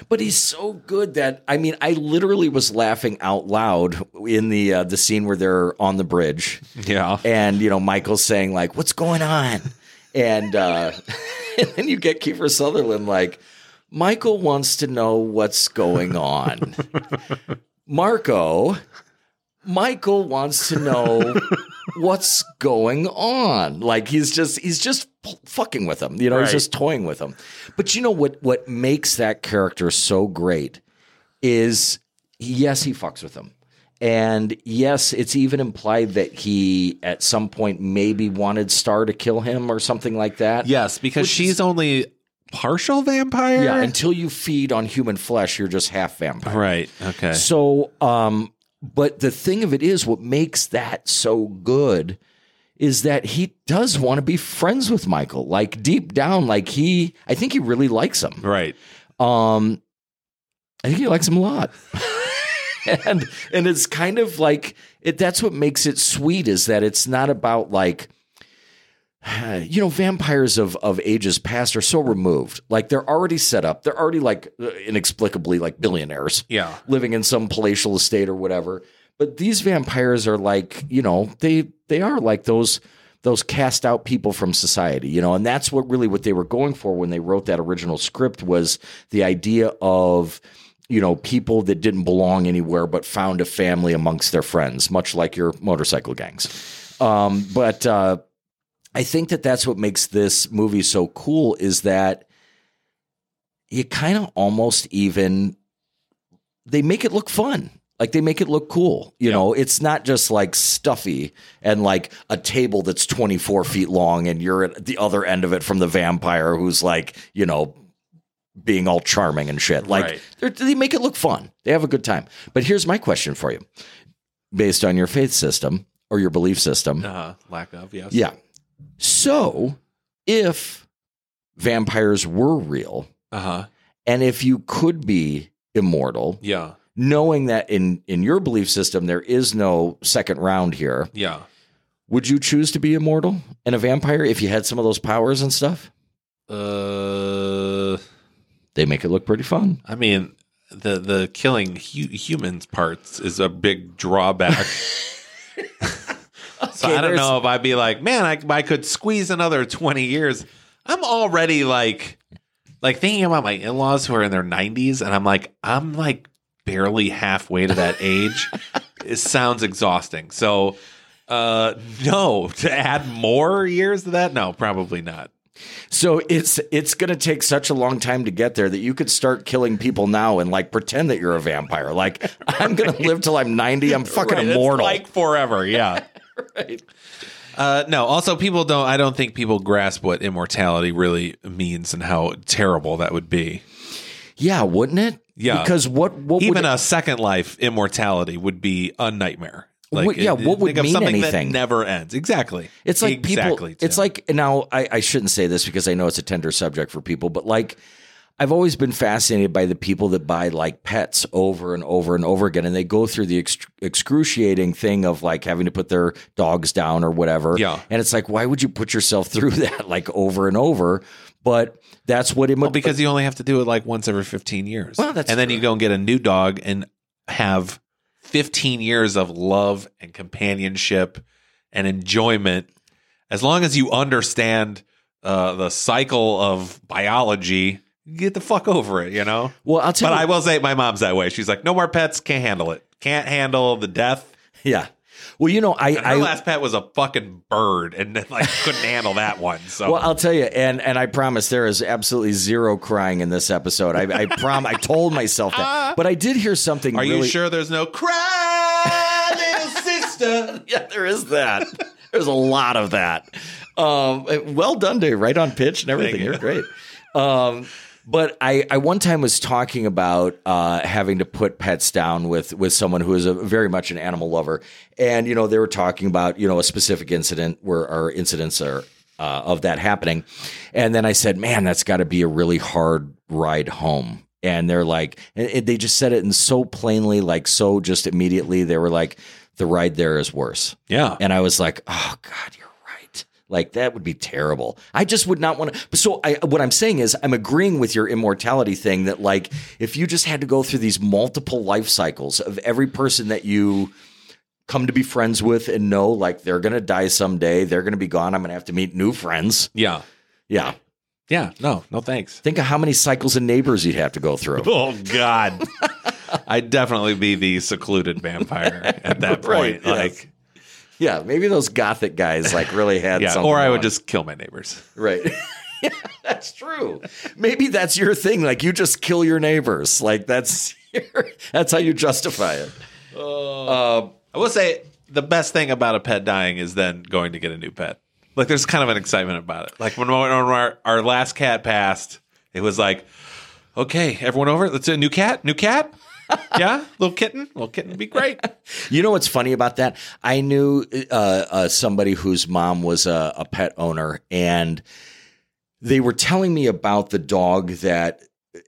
But he's so good that I mean, I literally was laughing out loud in the uh, the scene where they're on the bridge, Yeah. and you know Michael's saying like, "What's going on?" and uh, and then you get Kiefer Sutherland like, "Michael wants to know what's going on." Marco, Michael wants to know what's going on. Like he's just he's just fucking with him. You know, he's just toying with him. But you know what what makes that character so great is yes, he fucks with him. And yes, it's even implied that he at some point maybe wanted Star to kill him or something like that. Yes, because she's only partial vampire. Yeah, until you feed on human flesh, you're just half vampire. right. Okay. So, um, but the thing of it is, what makes that so good is that he does want to be friends with Michael. Like deep down, like he, I think he really likes him. right. Um, I think he likes him a lot. and and it's kind of like it. That's what makes it sweet is that it's not about like. You know, vampires of, of ages past are so removed. Like they're already set up. They're already like uh, inexplicably like billionaires Yeah. living in some palatial estate or whatever. But these vampires are like, you know, they they are like those those cast out people from society, you know, and that's what really what they were going for when they wrote that original script was the idea of you know people that didn't belong anywhere but found a family amongst their friends, much like your motorcycle gangs. Um, but uh, I think that that's what makes this movie so cool is that you kind of almost even they make it look fun. Like they make it look cool. You know, it's not just like stuffy and like a table that's 24 feet long and you're at the other end of it from the vampire who's like, you know, being all charming and shit. Like Right. they make it look fun. They have a good time. But here's my question for you, based on your faith system or your belief system. Uh, lack of yes. Yeah. So if vampires were real, Uh huh. and if you could be immortal, Yeah. knowing that in in your belief system there is no second round here, Yeah. would you choose to be immortal and a vampire if you had some of those powers and stuff? Uh, They make it look pretty fun. I mean, the the killing hu- humans parts is a big drawback. so I don't know if I'd be like, man, I, I could squeeze another twenty years. I'm already like, like thinking about my in laws who are in their 90s, and I'm like, I'm like barely halfway to that age. it sounds exhausting. So, uh, no, to add more years to that, no, probably not. So it's it's going to take such a long time to get there that you could start killing people now and like pretend that you're a vampire. Like I'm going to live till I'm 90. I'm fucking Right, it's immortal. like forever. Yeah. Right. Uh, no. Also, people don't. I don't think people grasp what immortality really means and how terrible that would be. Yeah, wouldn't it? Yeah. Because what what Even would a second life immortality would be a nightmare. What- yeah, what would think of mean something anything? that never ends? Exactly. It's like exactly. people. It's like now. I, I shouldn't say this because I know it's a tender subject for people, but like I've always been fascinated by the people that buy like pets over and over and over again, and they go through the ex- excruciating thing of like having to put their dogs down or whatever. Yeah. and it's like, why would you put yourself through that like over and over? But that's what it Well, because you only have to do it like once every 15 years. Well, that's and then you go and get a new dog and have 15 years of love and companionship and enjoyment. As long as you understand uh, the cycle of biology, get the fuck over it, you know? well, I'll tell you But you. I will say my mom's that way. She's like, no more pets, can't handle it. Can't handle the death. yeah. Well, you know, I, And her I last pet was a fucking bird and then, like couldn't handle that one. So Well, I'll tell you, and and I promise there is absolutely zero crying in this episode. I, I prom, I told myself that, but I did hear something. are really, you sure there's no cry, little sister? Yeah, there is that. There's a lot of that. Um, well done, Dave. Right on pitch and everything. You. You're great. Um, but I, I one time was talking about uh, having to put pets down with with someone who is a very much an animal lover, and you know they were talking about you know a specific incident where our incidents are uh, of that happening, and then I said, man, that's got to be a really hard ride home. And they're like, and they just said it in so plainly, like so just immediately. They were like, the ride there is worse. Yeah. And I was like, oh God, you're. Like that would be terrible. I just would not want to. So I, what I'm saying is, I'm agreeing with your immortality thing. That like, if you just had to go through these multiple life cycles of every person that you come to be friends with and know, like they're gonna die someday, they're gonna be gone. I'm gonna have to meet new friends. Yeah. Yeah. Yeah. No, no thanks. Think of how many cycles of neighbors you'd have to go through. Oh God. I'd definitely be the secluded vampire at that Right, point. yes. Like Yeah, maybe those gothic guys like really had yeah. something. Or I would going. just kill my neighbors. Right. yeah, that's true. Maybe that's your thing. Like you just kill your neighbors. Like that's your, that's how you justify it. Uh, I will say the best thing about a pet dying is then going to get a new pet. Like there's kind of an excitement about it. Like when, when our, our last cat passed, it was like, okay, everyone over. Let's do a new cat. New cat. Yeah, little kitten. Little kitten would be great. you know what's funny about that? I knew uh, uh, somebody whose mom was a, a pet owner, and they were telling me about the dog that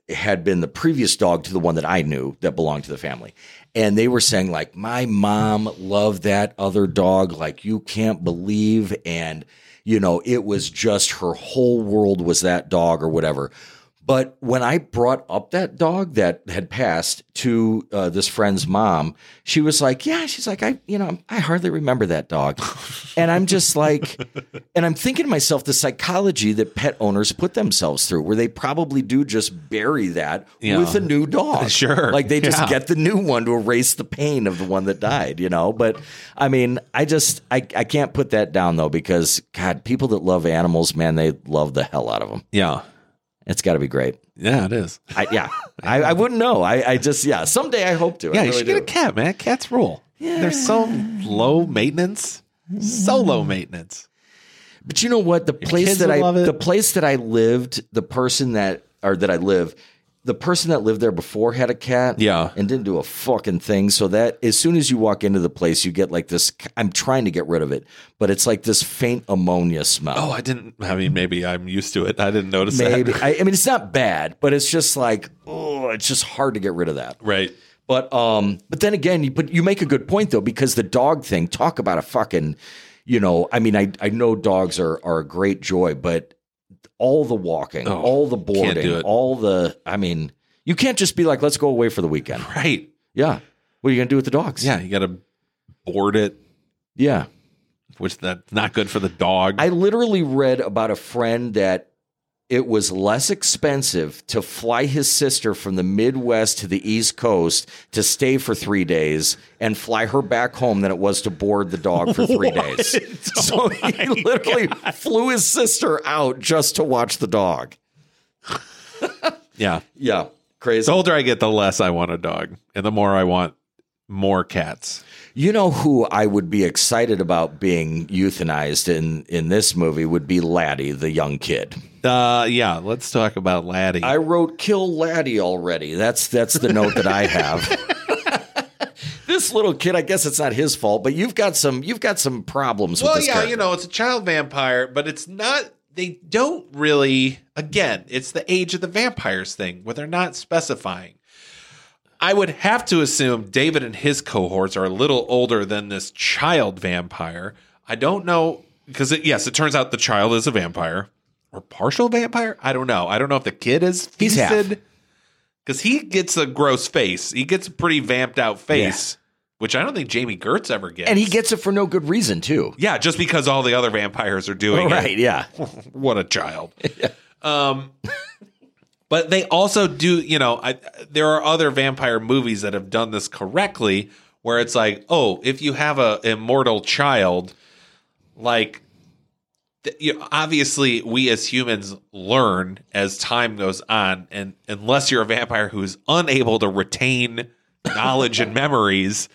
had been the previous dog to the one that I knew that belonged to the family. And they were saying, like, my mom loved that other dog like you can't believe. And, you know, it was just her whole world was that dog or whatever. But when I brought up that dog that had passed to uh, this friend's mom, she was like, "Yeah." She's like, "I, you know, I hardly remember that dog," and I'm just like, and I'm thinking to myself, the psychology that pet owners put themselves through, where they probably do just bury that Yeah. with a new dog. Sure. like they just Yeah. get the new one to erase the pain of the one that died. You know, but I mean, I just I I can't put that down though because God, people that love animals, man, they love the hell out of them. Yeah. It's got to be great. Yeah, it is. I, yeah, I, I wouldn't know. I, I just yeah. Someday I hope to. Yeah, you really should get a cat, man. Cats rule. Yeah. They're so low maintenance. So low maintenance. But you know what? The place that I the place that I lived, the person that or that I live, the person that lived there before had a cat, Yeah. and didn't do a fucking thing. So that as soon as you walk into the place, you get like this. I'm trying to get rid of it, but it's like this faint ammonia smell. Oh, I didn't. I mean, maybe I'm used to it. I didn't notice Maybe that. I, I mean it's not bad, but it's just like oh, it's just hard to get rid of that. Right. But um, but then again, you, but you make a good point though because the dog thing. Talk about a fucking, you know. I mean, I I know dogs are are a great joy, but all the walking, Oh, all the boarding, all the. I mean, you can't just be like, let's go away for the weekend. Right. Yeah. What are you gonna do with the dogs? Yeah. You got to board it, Yeah. which that's not good for the dog. I literally read about a friend that it was less expensive to fly his sister from the Midwest to the East Coast to stay for three days and fly her back home than it was to board the dog for three days. Oh so he literally flew his sister out just to watch the dog. yeah. Yeah, crazy. The older I get, the less I want a dog, and the more I want more cats. You know who I would be excited about being euthanized in in this movie would be Laddie, the young kid. Uh, yeah. Let's talk about Laddie. I wrote "kill Laddie" already. That's that's the note that I have. this little kid, I guess it's not his fault, but you've got some you've got some problems well, with this yeah, character. you know, it's a child vampire, but it's not. They don't really. Again, it's the age of the vampires thing, where they're not specifying. I would have to assume David and his cohorts are a little older than this child vampire. I don't know because it, yes, it turns out the child is a vampire or partial vampire. I don't know. I don't know if the kid is He's half. feasted because he gets a gross face. He gets a pretty vamped out face, which I don't think Jami Gertz ever gets. and he gets it for no good reason too. Yeah, just because all the other vampires are doing Right? it. Right, yeah. What a child. Um, but they also do, you know, I, there are other vampire movies that have done this correctly, where it's like, oh, if you have a immortal child, like, th- you know, obviously we as humans learn as time goes on, and unless you're a vampire who's unable to retain knowledge and memories,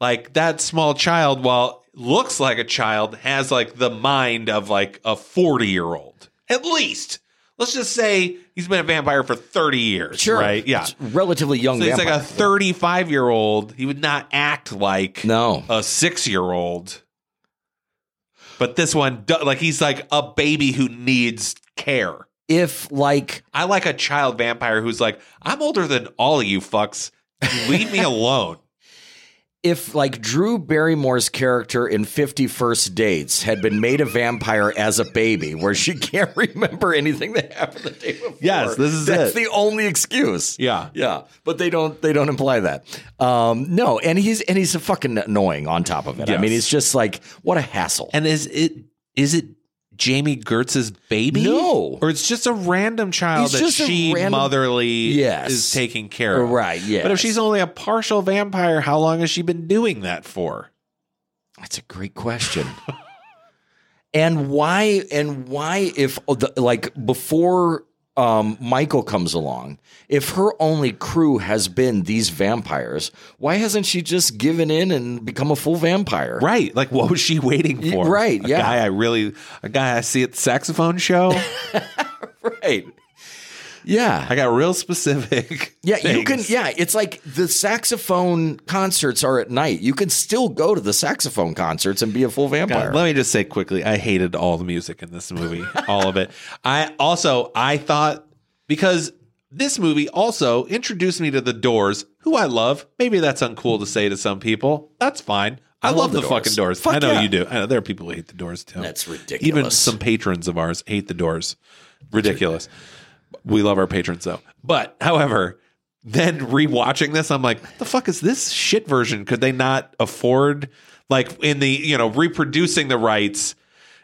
like that small child, while looks like a child, has like the mind of like a 40 year old. At least. Let's just say he's been a vampire for 30 years. Right? Yeah. It's relatively young. So he's vampire. like a 35 year old. He would not act like no. a six year old. But this one, like, he's like a baby who needs care. If like I like a child vampire who's like, I'm older than all of you fucks. Leave me alone. If like Drew Barrymore's character in Fifty First Dates had been made a vampire as a baby, where she can't remember anything that happened the day before. Yes, this is that's it. the only excuse. Yeah. Yeah, but they don't they don't imply that. Um, no, and he's and he's a fucking annoying on top of it. I mean, he's just like what a hassle. And is it is it Jami Gertz's baby? No. Or it's just a random child It's that just a she random- motherly Yes. is taking care of. Right, yes. But if she's only a partial vampire, how long has she been doing that for? That's a great question. and why? And why? If oh, the, like before um, Michael comes along, if her only crew has been these vampires, why hasn't she just given in and become a full vampire? Right. Like what was she waiting for? right, A yeah. guy I really a guy I see at the saxophone show. Right. Yeah. I got real specific. Yeah, you can. Yeah, it's like the saxophone concerts are at night. You can still go to the saxophone concerts and be a full vampire. God, let me just say quickly, I hated all the music in this movie, all of it. I also I thought because this movie also introduced me to the Doors, who I love. Maybe that's uncool to say to some people. That's fine. I, love, love the, the fucking Doors. Doors. Fuck I know yeah. you do. I know there are people who hate the Doors too. That's ridiculous. Even some patrons of ours hate the Doors. Ridiculous. We love our patrons though. But however, then rewatching this, I'm like, the fuck is this shit version? Could they not afford like in the you know reproducing the rights?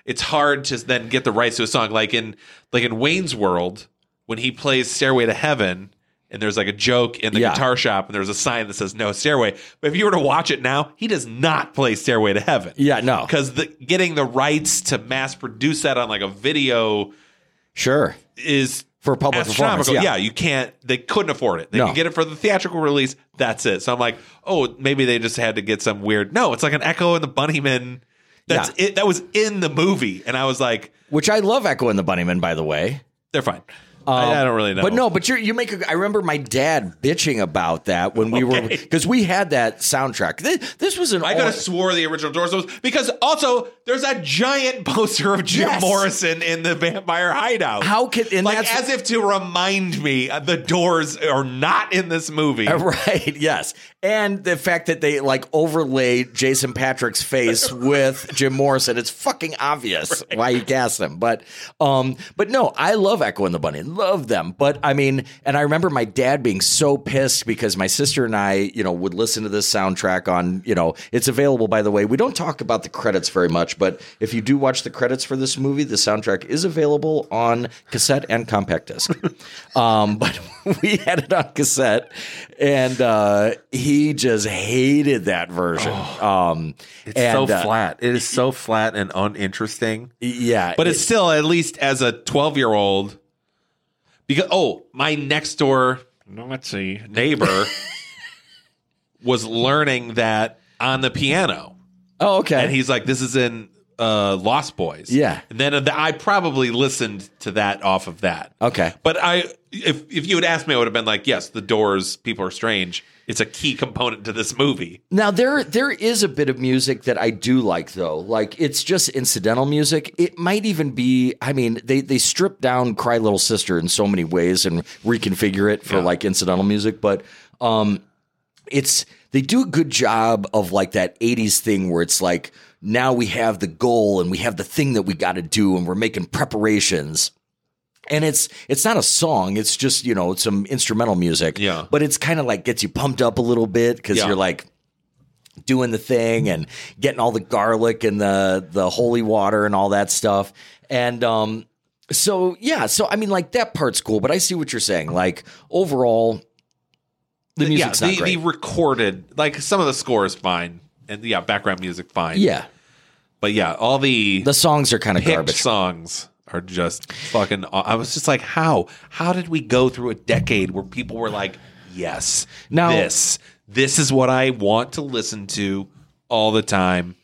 It's hard to then get the rights to a song like in like in Wayne's World when he plays Stairway to Heaven. And there's like a joke in the Yeah. guitar shop, and there's a sign that says "No Stairway." But if you were to watch it now, he does not play "Stairway to Heaven." Yeah, no. because the getting the rights to mass produce that on like a video sure. is For public performance, astronomical. yeah. you can't. They couldn't afford it. They No. could get it for the theatrical release. That's it. So I'm like, oh, maybe they just had to get some weird. No, it's like an Echo and the Bunnymen. That's Yeah. it. That was in the movie, and I was like, Which I love Echo and the Bunnymen, by the way. they're fine. I, I don't really know. But no, but you you make. A, I remember my dad bitching about that when we were Okay. because we had that soundtrack. This, this was an. I could have swore the original Doors was because also there's a giant poster of Jim Yes. Morrison in the vampire hideout. How could- and like that's- as if to remind me uh, the Doors are not in this movie. Right, yes. And the fact that they like overlay Jason Patric's face with Jim Morrison, it's fucking obvious why you cast him. But um but no, I love Echo and the Bunny. Love them. But I mean, and I remember my dad being so pissed because my sister and I, you know, would listen to this soundtrack on, you know, it's available by the way. We don't talk about the credits very much, but if you do watch the credits for this movie, the soundtrack is available on cassette and compact disc. um but we had it on cassette and uh he just hated that version. um It's and, so uh, flat. It is so flat and uninteresting. Yeah. But it's still at least as a 12 year old because oh, my next door no, neighbor was learning that on the piano. Oh, okay. and he's like, "This is in uh, Lost Boys." Yeah. and then uh, I probably listened to that off of that. Okay. but I, if if you had asked me, I would have been like, "Yes, The Doors, People Are Strange. It's a key component to this movie." Now there there is a bit of music that I do like though. Like it's just incidental music. It might even be I mean, they they strip down Cry Little Sister in so many ways and reconfigure it for Yeah. like incidental music, but um it's they do a good job of like that 80s thing where it's like now we have the goal and we have the thing that we got to do and we're making preparations and it's it's not a song it's just you know some instrumental music Yeah. but it's kind of like gets you pumped up a little bit because Yeah. you're like doing the thing and getting all the garlic and the the holy water and all that stuff and um so yeah so i mean like that part's cool but i see what you're saying like overall the music's yeah, not the, great the recorded, like some of the score is fine, and yeah, background music fine. yeah but yeah, all the the songs are kind of garbage songs are just fucking. I was just like, how? How did we go through a decade where people were like, yes, Now- this, this is what I want to listen to all the time.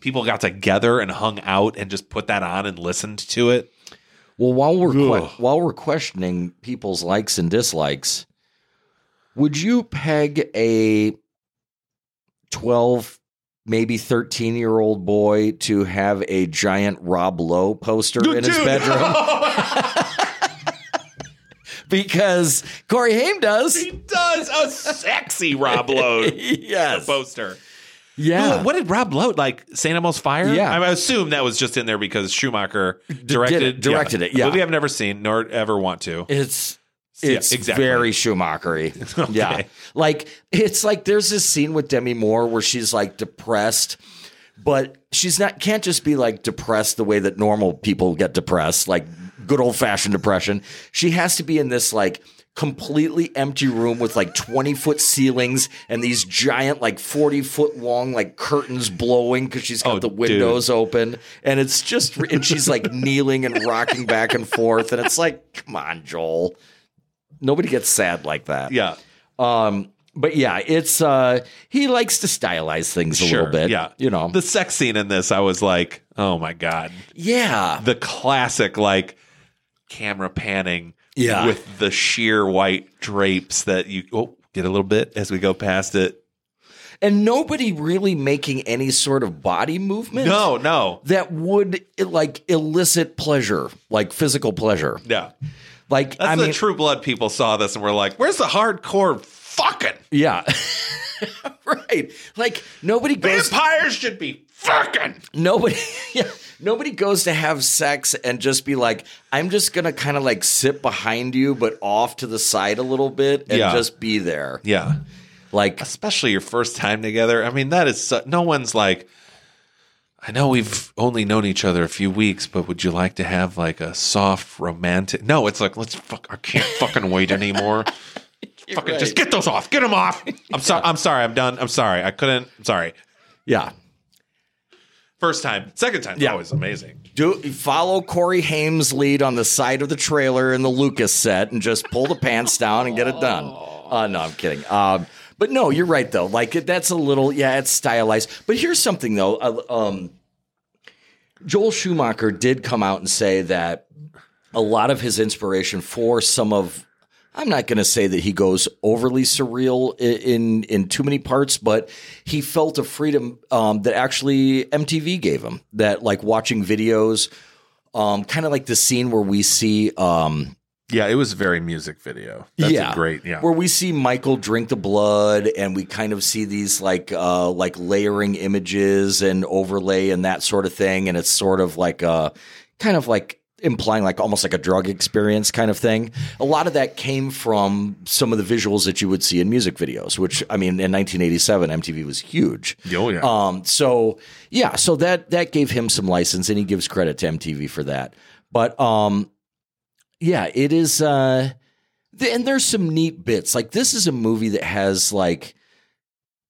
People got together and hung out and just put that on and listened to it. Well, while we're que- Ugh. while we're questioning people's likes and dislikes, would you peg a twelve, maybe thirteen year old boy to have a giant Rob Lowe poster in his bedroom? because Corey Haim does. he does a sexy Rob Lowe yes. poster. Yeah. Who- What did Rob Lowe like? Saint Elmo's Fire? Yeah. I assume that was just in there because Schumacher directed directed it, yeah. movie I've never seen nor ever want to. It's Yeah, it's exactly. very Schumachery. Okay. Yeah. Like it's like there's this scene with Demi Moore where she's like depressed, but she's not can't just be like depressed the way that normal people get depressed, like good old fashioned depression. She has to be in this like completely empty room with like 20 foot ceilings and these giant like 40 foot long like curtains blowing because she's got Oh, the dude. windows open and it's just and she's like kneeling and rocking back and forth and it's like come on joel nobody gets sad like that Yeah. um but yeah it's uh he likes to stylize things a Sure. little bit Yeah. you know The sex scene in this, I was like, oh my God. yeah The classic, like, camera panning Yeah. with the sheer white drapes that you oh, get a little bit as we go past it. and nobody really making any sort of body movement No, no. that would like elicit pleasure like physical pleasure Yeah. Like That's i the mean True Blood people saw this and were like, where's the hardcore fucking? yeah right like nobody goes Vampires should be fucking. nobody yeah, nobody goes to have sex and just be like i'm just gonna kind of like sit behind you but off to the side a little bit and Yeah. just be there Yeah. like especially your first time together. I mean, that is so, no one's like. I know we've only known each other a few weeks, but would you like to have like a soft romantic? No, it's like let's fuck. I can't fucking wait anymore. fucking right. just get those off. Get them off. I'm sorry. I'm sorry. I'm done. I'm sorry. I couldn't. I'm sorry. yeah First time. Second time. Yeah. Always amazing. do follow corey haim's lead on the side of the trailer in the lucas set and just pull the pants down and get it done uh, no i'm kidding um, but no you're right though like that's a little yeah it's stylized but here's something though uh, um, joel schumacher did come out and say that a lot of his inspiration for some of I'm not going to say that he goes overly surreal i- in in too many parts, but he felt a freedom um, that actually MTV gave him. That like watching videos, um, kind of like the scene where we see, um, Yeah, it was a very music video. That's yeah, a great. Yeah, where we see Michael drink the blood, and we kind of see these like uh, like layering images and overlay and that sort of thing, and it's sort of like uh, kind of like implying like almost like a drug experience kind of thing. A lot of that came from some of the visuals that you would see in music videos, which I mean, in 1987, MTV was huge. Oh, yeah. Um, so yeah, so that that gave him some license, and he gives credit to MTV for that. But um, yeah, it is. Uh, th- and there's some neat bits. Like this is a movie that has like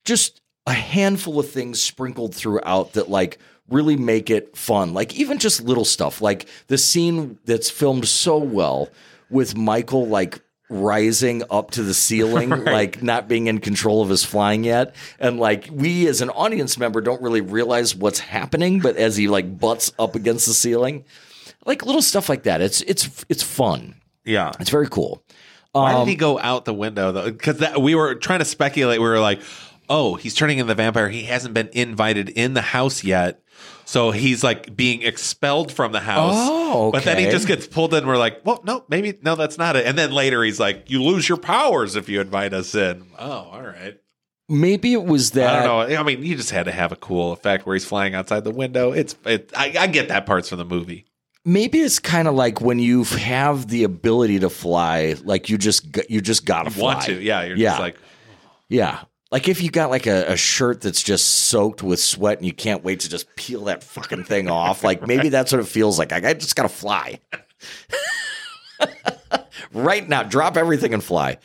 just a handful of things sprinkled throughout that like really make it fun. Like even just little stuff, like the scene that's filmed so well with Michael like rising up to the ceiling, like not being in control of his flying yet. And like we as an audience member don't really realize what's happening, but as he like butts up against the ceiling, like little stuff like that. It's it's it's fun. yeah. It's very cool. Why Um, did he go out the window though? Because we were trying to speculate. We were like, "Oh, he's turning into the vampire. He hasn't been invited in the house yet, so he's like being expelled from the house." Oh, But then he just gets pulled in. We're like, "Well, no, maybe no, that's not it." And then later he's like, "You lose your powers if you invite us in." Oh, all right. Maybe it was that. I don't know. I mean, you just had to have a cool effect where he's flying outside the window. It's it. I, I get that parts from the movie. Maybe it's kind of like when you have the ability to fly, like you just you just gotta fly. Want to? Yeah. You're Yeah. just like, yeah. Like if you got like a, a shirt that's just soaked with sweat and you can't wait to just peel that fucking thing off. Like maybe that's what it feels like. Like, I just gotta fly. right now, drop everything and fly.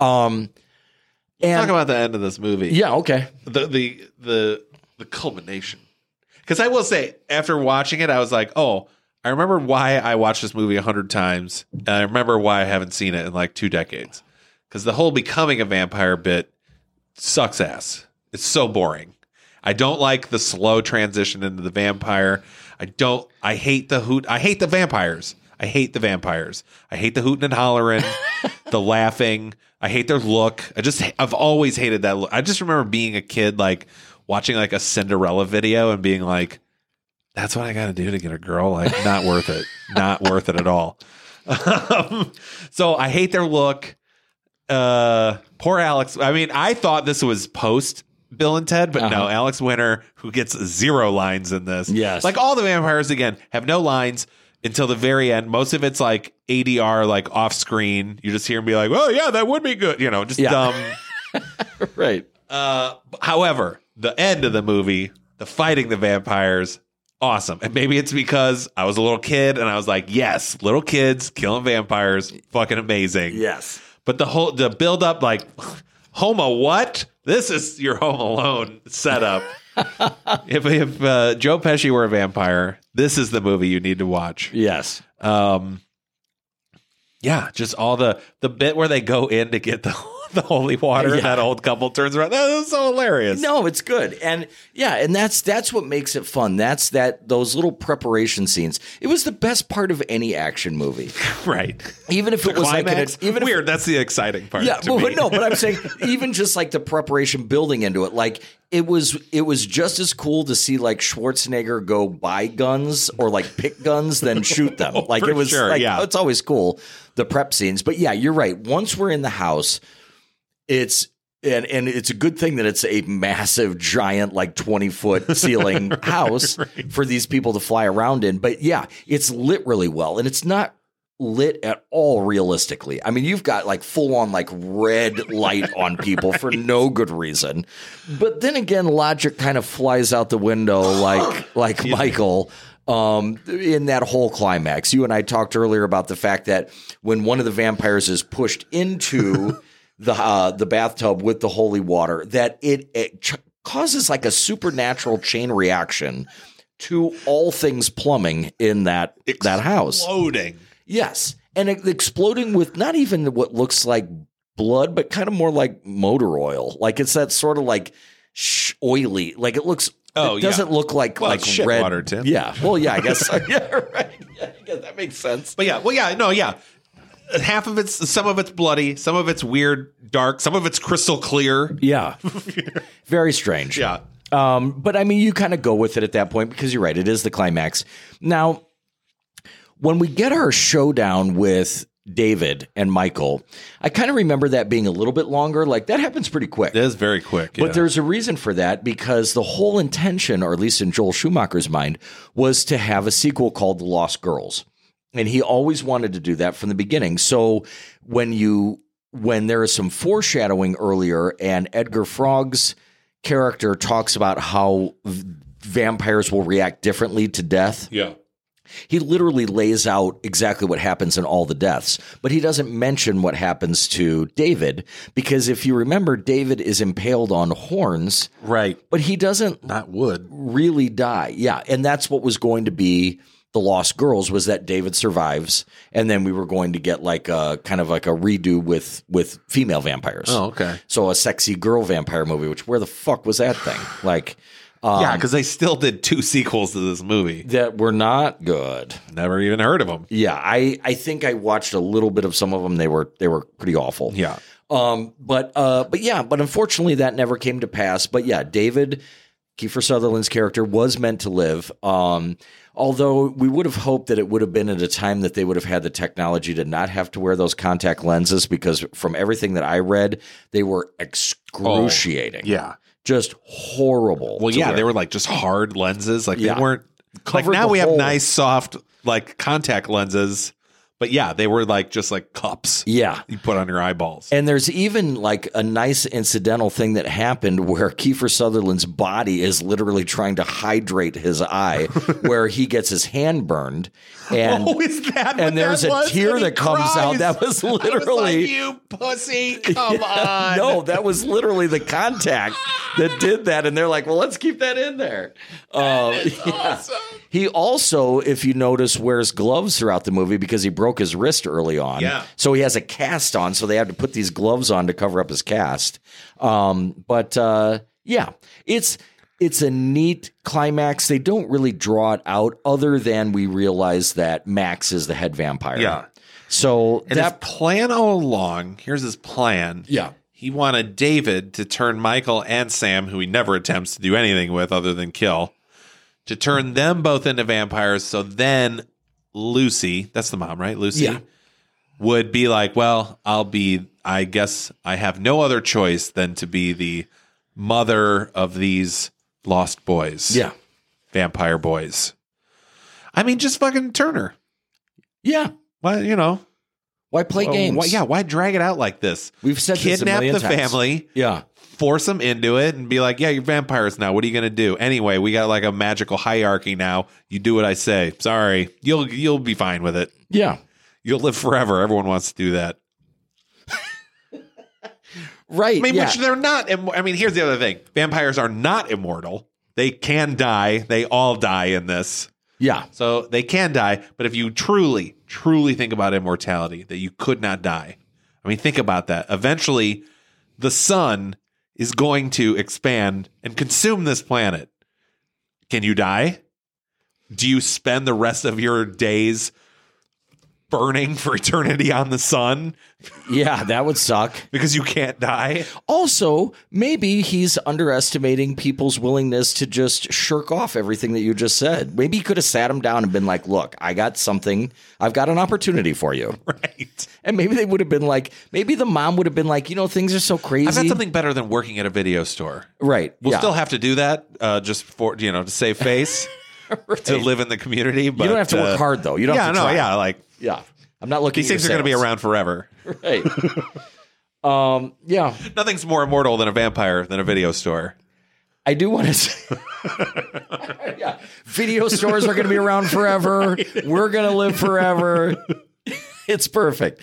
Um, and talk about the end of this movie. yeah, okay. the the the the culmination. Because I will say, after watching it, I was like, oh, I remember why I watched this movie a hundred times, and I remember why I haven't seen it in like two decades. Because the whole becoming a vampire bit sucks ass. It's so boring. I don't like the slow transition into the vampire. I don't. I hate the hoot. I hate the vampires. I hate the vampires. I hate the hooting and hollering, the laughing. I hate their look. I just. I've always hated that look. I just remember being a kid, like watching like a Cinderella video and being like, "That's what I got to do to get a girl." Like, not worth it. Not worth it at all. Um, so I hate their look uh poor alex i mean i thought this was post bill and ted but no Uh-huh. alex winter who gets zero lines in this Yes. like all the vampires again have no lines until the very end most of it's like adr like off screen you just hear him be like oh yeah that would be good you know just Yeah. dumb Right. uh however the end of the movie the fighting the vampires awesome and maybe it's because i was a little kid and i was like yes little kids killing vampires fucking amazing Yes. but the whole the build up like Homa what? This is your Home Alone setup. if if uh, Joe Pesci were a vampire, this is the movie you need to watch. Yes. Um, yeah, just all the the bit where they go in to get the the holy water. Yeah. and That old couple turns around. That was so hilarious. No, it's good. And yeah, and that's that's what makes it fun. That's that those little preparation scenes. It was the best part of any action movie. right. Even if it was like an, Climax. even if Weird. That's the exciting part. Yeah, to but, no, but I'm saying even just like the preparation building into it, like it was it was just as cool to see like Schwarzenegger go buy guns or like pick guns than shoot them. Oh, like Oh, for it was sure, like yeah. it's always cool the prep scenes. But yeah, you're right. Once we're in the house, it's and and it's a good thing that it's a massive giant like 20 foot ceiling house for these people to fly around in. But yeah it's lit really well and it's not lit at all realistically. I mean you've got like full on like red light on people for no good reason. But then again logic kind of flies out the window like like michael um, in that whole climax. You and I talked earlier about the fact that when one of the vampires is pushed into the uh, the bathtub with the holy water, that it, it ch- causes like a supernatural chain reaction to all things plumbing in that that house. Exploding. Yes, and it, exploding with not even what looks like blood, but kind of more like motor oil. Like it's that sort of like sh- oily. Like it looks. Oh, it yeah. doesn't look like Well, like red water, Tim. Yeah. Well, yeah, I guess. yeah. Right. I guess that makes sense. But yeah, well, yeah, no, yeah. Half of it's some of it's bloody, some of it's weird, dark, some of it's crystal clear. Yeah. Very strange. Yeah. Um, but I mean, you kind of go with it at that point because you're right. It is the climax. Now, when we get our showdown with David and Michael, I kind of remember that being a little bit longer. Like that happens pretty quick. It is very quick. But yeah. there's a reason for that because the whole intention, or at least in Joel Schumacher's mind, was to have a sequel called The Lost Girls. And he always wanted to do that from the beginning. So when you when there is some foreshadowing earlier and Edgar Frog's character talks about how v- vampires will react differently to death, yeah. he literally lays out exactly what happens in all the deaths, but he doesn't mention what happens to David because if you remember, David is impaled on horns, Right. but he doesn't Not wood. really die. Yeah, and that's what was going to be the Lost Girls was that David survives, and then we were going to get like a kind of like a redo with with female vampires. Oh, okay. So a sexy girl vampire movie. Which where the fuck was that thing? Like. Um, yeah, because they still did two sequels to this movie. that were not good. Never even heard of them. Yeah, I I think I watched a little bit of some of them. They were they were pretty awful. Yeah. Um, but uh, but yeah, but unfortunately that never came to pass. But yeah, David Kiefer Sutherland's character was meant to live. Um, although we would have hoped that it would have been at a time that they would have had the technology to not have to wear those contact lenses, because from everything that I read, they were excruciating. Oh, yeah. just horrible. Well, yeah, wear. they were like just hard lenses. Like Yeah. they weren't like now we have nice soft like contact lenses. But yeah, they were like just like cups yeah. you put on your eyeballs. And there's even like a nice incidental thing that happened where Kiefer Sutherland's body is literally trying to hydrate his eye, where he gets his hand burned. And oh, is that? and there's that a tear that comes out. That was I was literally like, you pussy. Come on. no, that was literally the contact that did that. And they're like, well, let's keep that in there. Uh, yeah. He also, if you notice, wears gloves throughout the movie because he broke his wrist early on. Yeah. So he has a cast on, so they had to put these gloves on to cover up his cast. Um, but uh, yeah, it's it's a neat climax. They don't really draw it out, other than we realize that Max is the head vampire. Yeah. So And that plan all along, here's his plan. Yeah. He wanted David to turn Michael and Sam, who he never attempts to do anything with other than kill, to turn them both into vampires. So then Lucy, that's the mom, right? Lucy Yeah. would be like, well, I'll be, I guess I have no other choice than to be the mother of these lost boys. yeah. Vampire boys. I mean, just fucking turn her. Yeah. Well, you know, Why play Well, games? why- yeah, why drag it out like this? We've said Kidnap the times. family, Yeah. force them into it, and be like, "Yeah, you're vampires now. What are you gonna do?" Anyway, we got like a magical hierarchy now. You do what I say. Sorry, you'll you'll be fine with it. Yeah. You'll live forever. Everyone wants to do that. Right. I mean, yeah. which they're not. im- I mean, here's the other thing: vampires are not immortal. They can die. They all die in this. Yeah. So they can die, but if you truly, truly think about immortality, that you could not die. I mean, think about that. Eventually, the sun is going to expand and consume this planet. Can you die? Do you spend the rest of your days burning for eternity on the sun Yeah. That would suck. because you can't die? Also, maybe he's underestimating people's willingness to just shirk off everything that you just said. Maybe he could have sat him down and been like, look, I got something. I've got an opportunity for you. Right. And maybe they would have been like, maybe the mom would have been like, you know, things are so crazy. I've got something better than working at a video store. Right. We'll yeah. still have to do that uh, just for you know to save face to live in the community. But you don't have to work uh, hard, though. You don't yeah, have to no, try. yeah, like yeah. I'm not looking these things are going to be around forever. Right. um, yeah. Nothing's more immortal than a vampire than a video store. I do want to say, yeah, video stores are going to be around forever. We're going to live forever. It's perfect.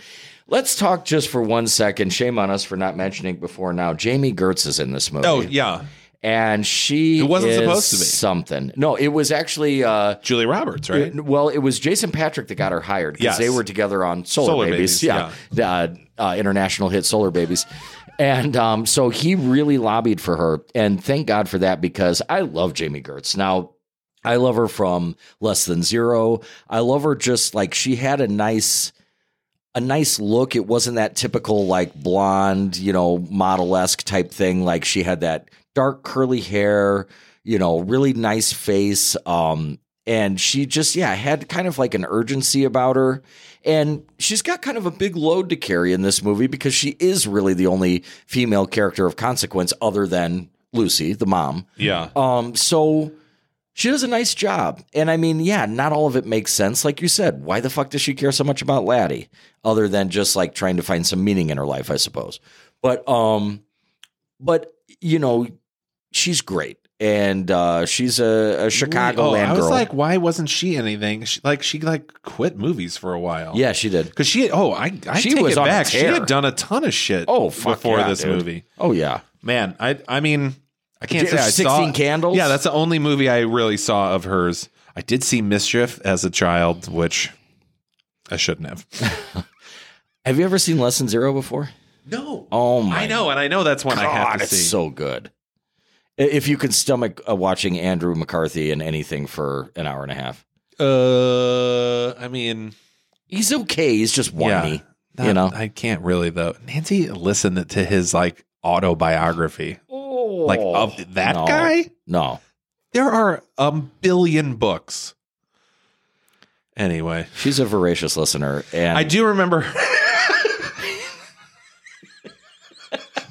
Let's talk just for one second. Shame on us for not mentioning before now. Jami Gertz is in this movie. Oh yeah, and she It wasn't supposed to be. something. No, it was actually. Uh, Julie Roberts, right? it- well, it was Jason Patric that got her hired because Yes. they were together on Solar, Solar Babies. Babies, yeah, Uh, uh, international hit Solar Babies. And um, so he really lobbied for her, and thank God for that because I love Jami Gertz. Now, I love her from Less Than Zero. I love her just like she had a nice a nice look. It wasn't that typical like blonde, you know, model esque type thing. Like she had that dark curly hair, you know, really nice face. Um, and she just, yeah, had kind of like an urgency about her. And she's got kind of a big load to carry in this movie because she is really the only female character of consequence other than Lucy, the mom. Yeah. Um, so she does a nice job. And I mean, yeah, not all of it makes sense. Like you said, why the fuck does she care so much about Laddie? Other than just like trying to find some meaning in her life, I suppose. But um, but you know, she's great. And uh, she's a, a Chicagoland oh, I was girl. like, why wasn't she anything? She, like she like quit movies for a while. yeah, she did. Because she, oh, I, I She take was it on a back. She tear. had done a ton of shit. Oh, fuck before yeah, this dude. movie. Oh yeah. Man, I, I mean, I can't say I 16 saw Candles? Yeah, that's the only movie I really saw of hers. I did see Mischief as a child, which I shouldn't have. Have you ever seen Less Than Zero before? No, Oh my I know, and I know that's one I have to it's see. so good. I- If you can stomach uh, watching Andrew McCarthy in anything for an hour and a half, uh, I mean, he's okay. He's just whiny. that- you know? I can't really though. Nancy listened to his like autobiography, like of that no. guy. No, There are a billion books. Anyway, she's a voracious listener, and I do remember.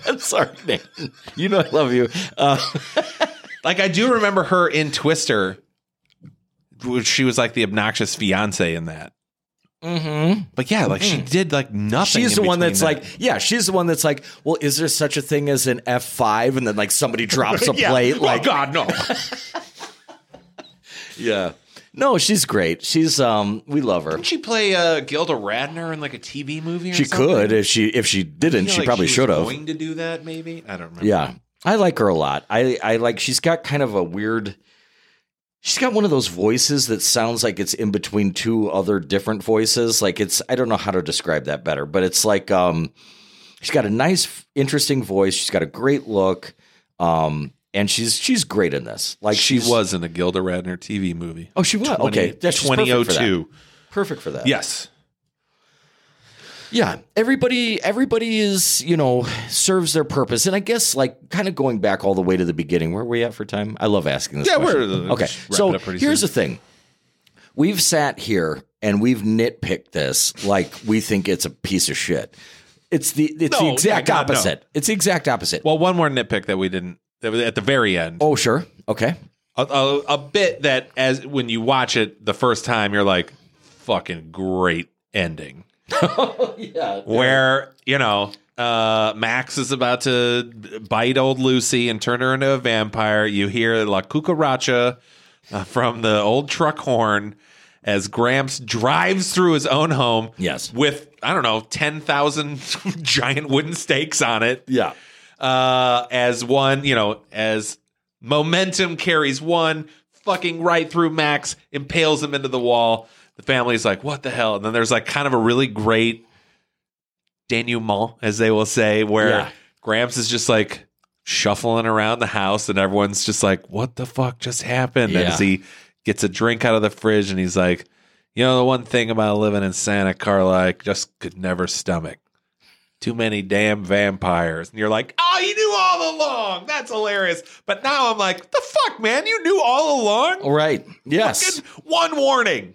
I'm sorry, Nathan. You know I love you. Uh, Like I do remember her in Twister. which She was like the obnoxious fiance in that. mhm. But yeah, like she did like nothing. She's in the one that's that. like, yeah, she's the one that's like, well, is there such a thing as an F five? And then like somebody drops a Yeah. plate, Oh, like, God, no. yeah. No, she's great. She's um, we love her. Didn't she play uh, Gilda Radner in like a TV movie? Or She something? could if she if she didn't, she like probably should have. Going to do that, maybe. I don't remember. Yeah. I like her a lot. I, I like she's got kind of a weird she's got one of those voices that sounds like it's in between two other different voices. Like it's I don't know how to describe that better, but it's like um she's got a nice interesting voice, she's got a great look. Um and she's she's great in this. Like she was in a Gilda Radner TV movie. Oh, she was. okay. Yeah, perfect for that. 2002. Perfect for that. Yes. Yeah, everybody everybody is, you know, serves their purpose. And I guess like kind of going back all the way to the beginning, where are we at for time? I love asking this Yeah, question. we're- okay. So up pretty here's soon. the thing. We've sat here and we've nitpicked this like we think it's a piece of shit. It's the it's the exact yeah, God, no. opposite. It's the exact opposite. Well, one more nitpick that we didn't at the very end. oh, sure. Okay. A, a, a bit that as when you watch it the first time, you're like, fucking great ending. Yeah. where you know uh, Max is about to bite old Lucy and turn her into a vampire. You hear La Cucaracha uh, from the old truck horn as Gramps drives through his own home. Yes. with I don't know ten thousand giant wooden stakes on it. Yeah. Uh, as one, you know, as momentum carries one fucking right through Max, impales him into the wall. The family's like, what the hell? And then there's like kind of a really great denouement, as they will say, where Yeah. Gramps is just like shuffling around the house and everyone's just like, what the fuck just happened? Yeah. As he gets a drink out of the fridge and he's like, you know, the one thing about living in Santa Carla, I just could never stomach too many damn vampires. And you're like, oh, you knew all along. That's hilarious. But now I'm like, the fuck, man? You knew all along? All right. Yes. Fucking one warning.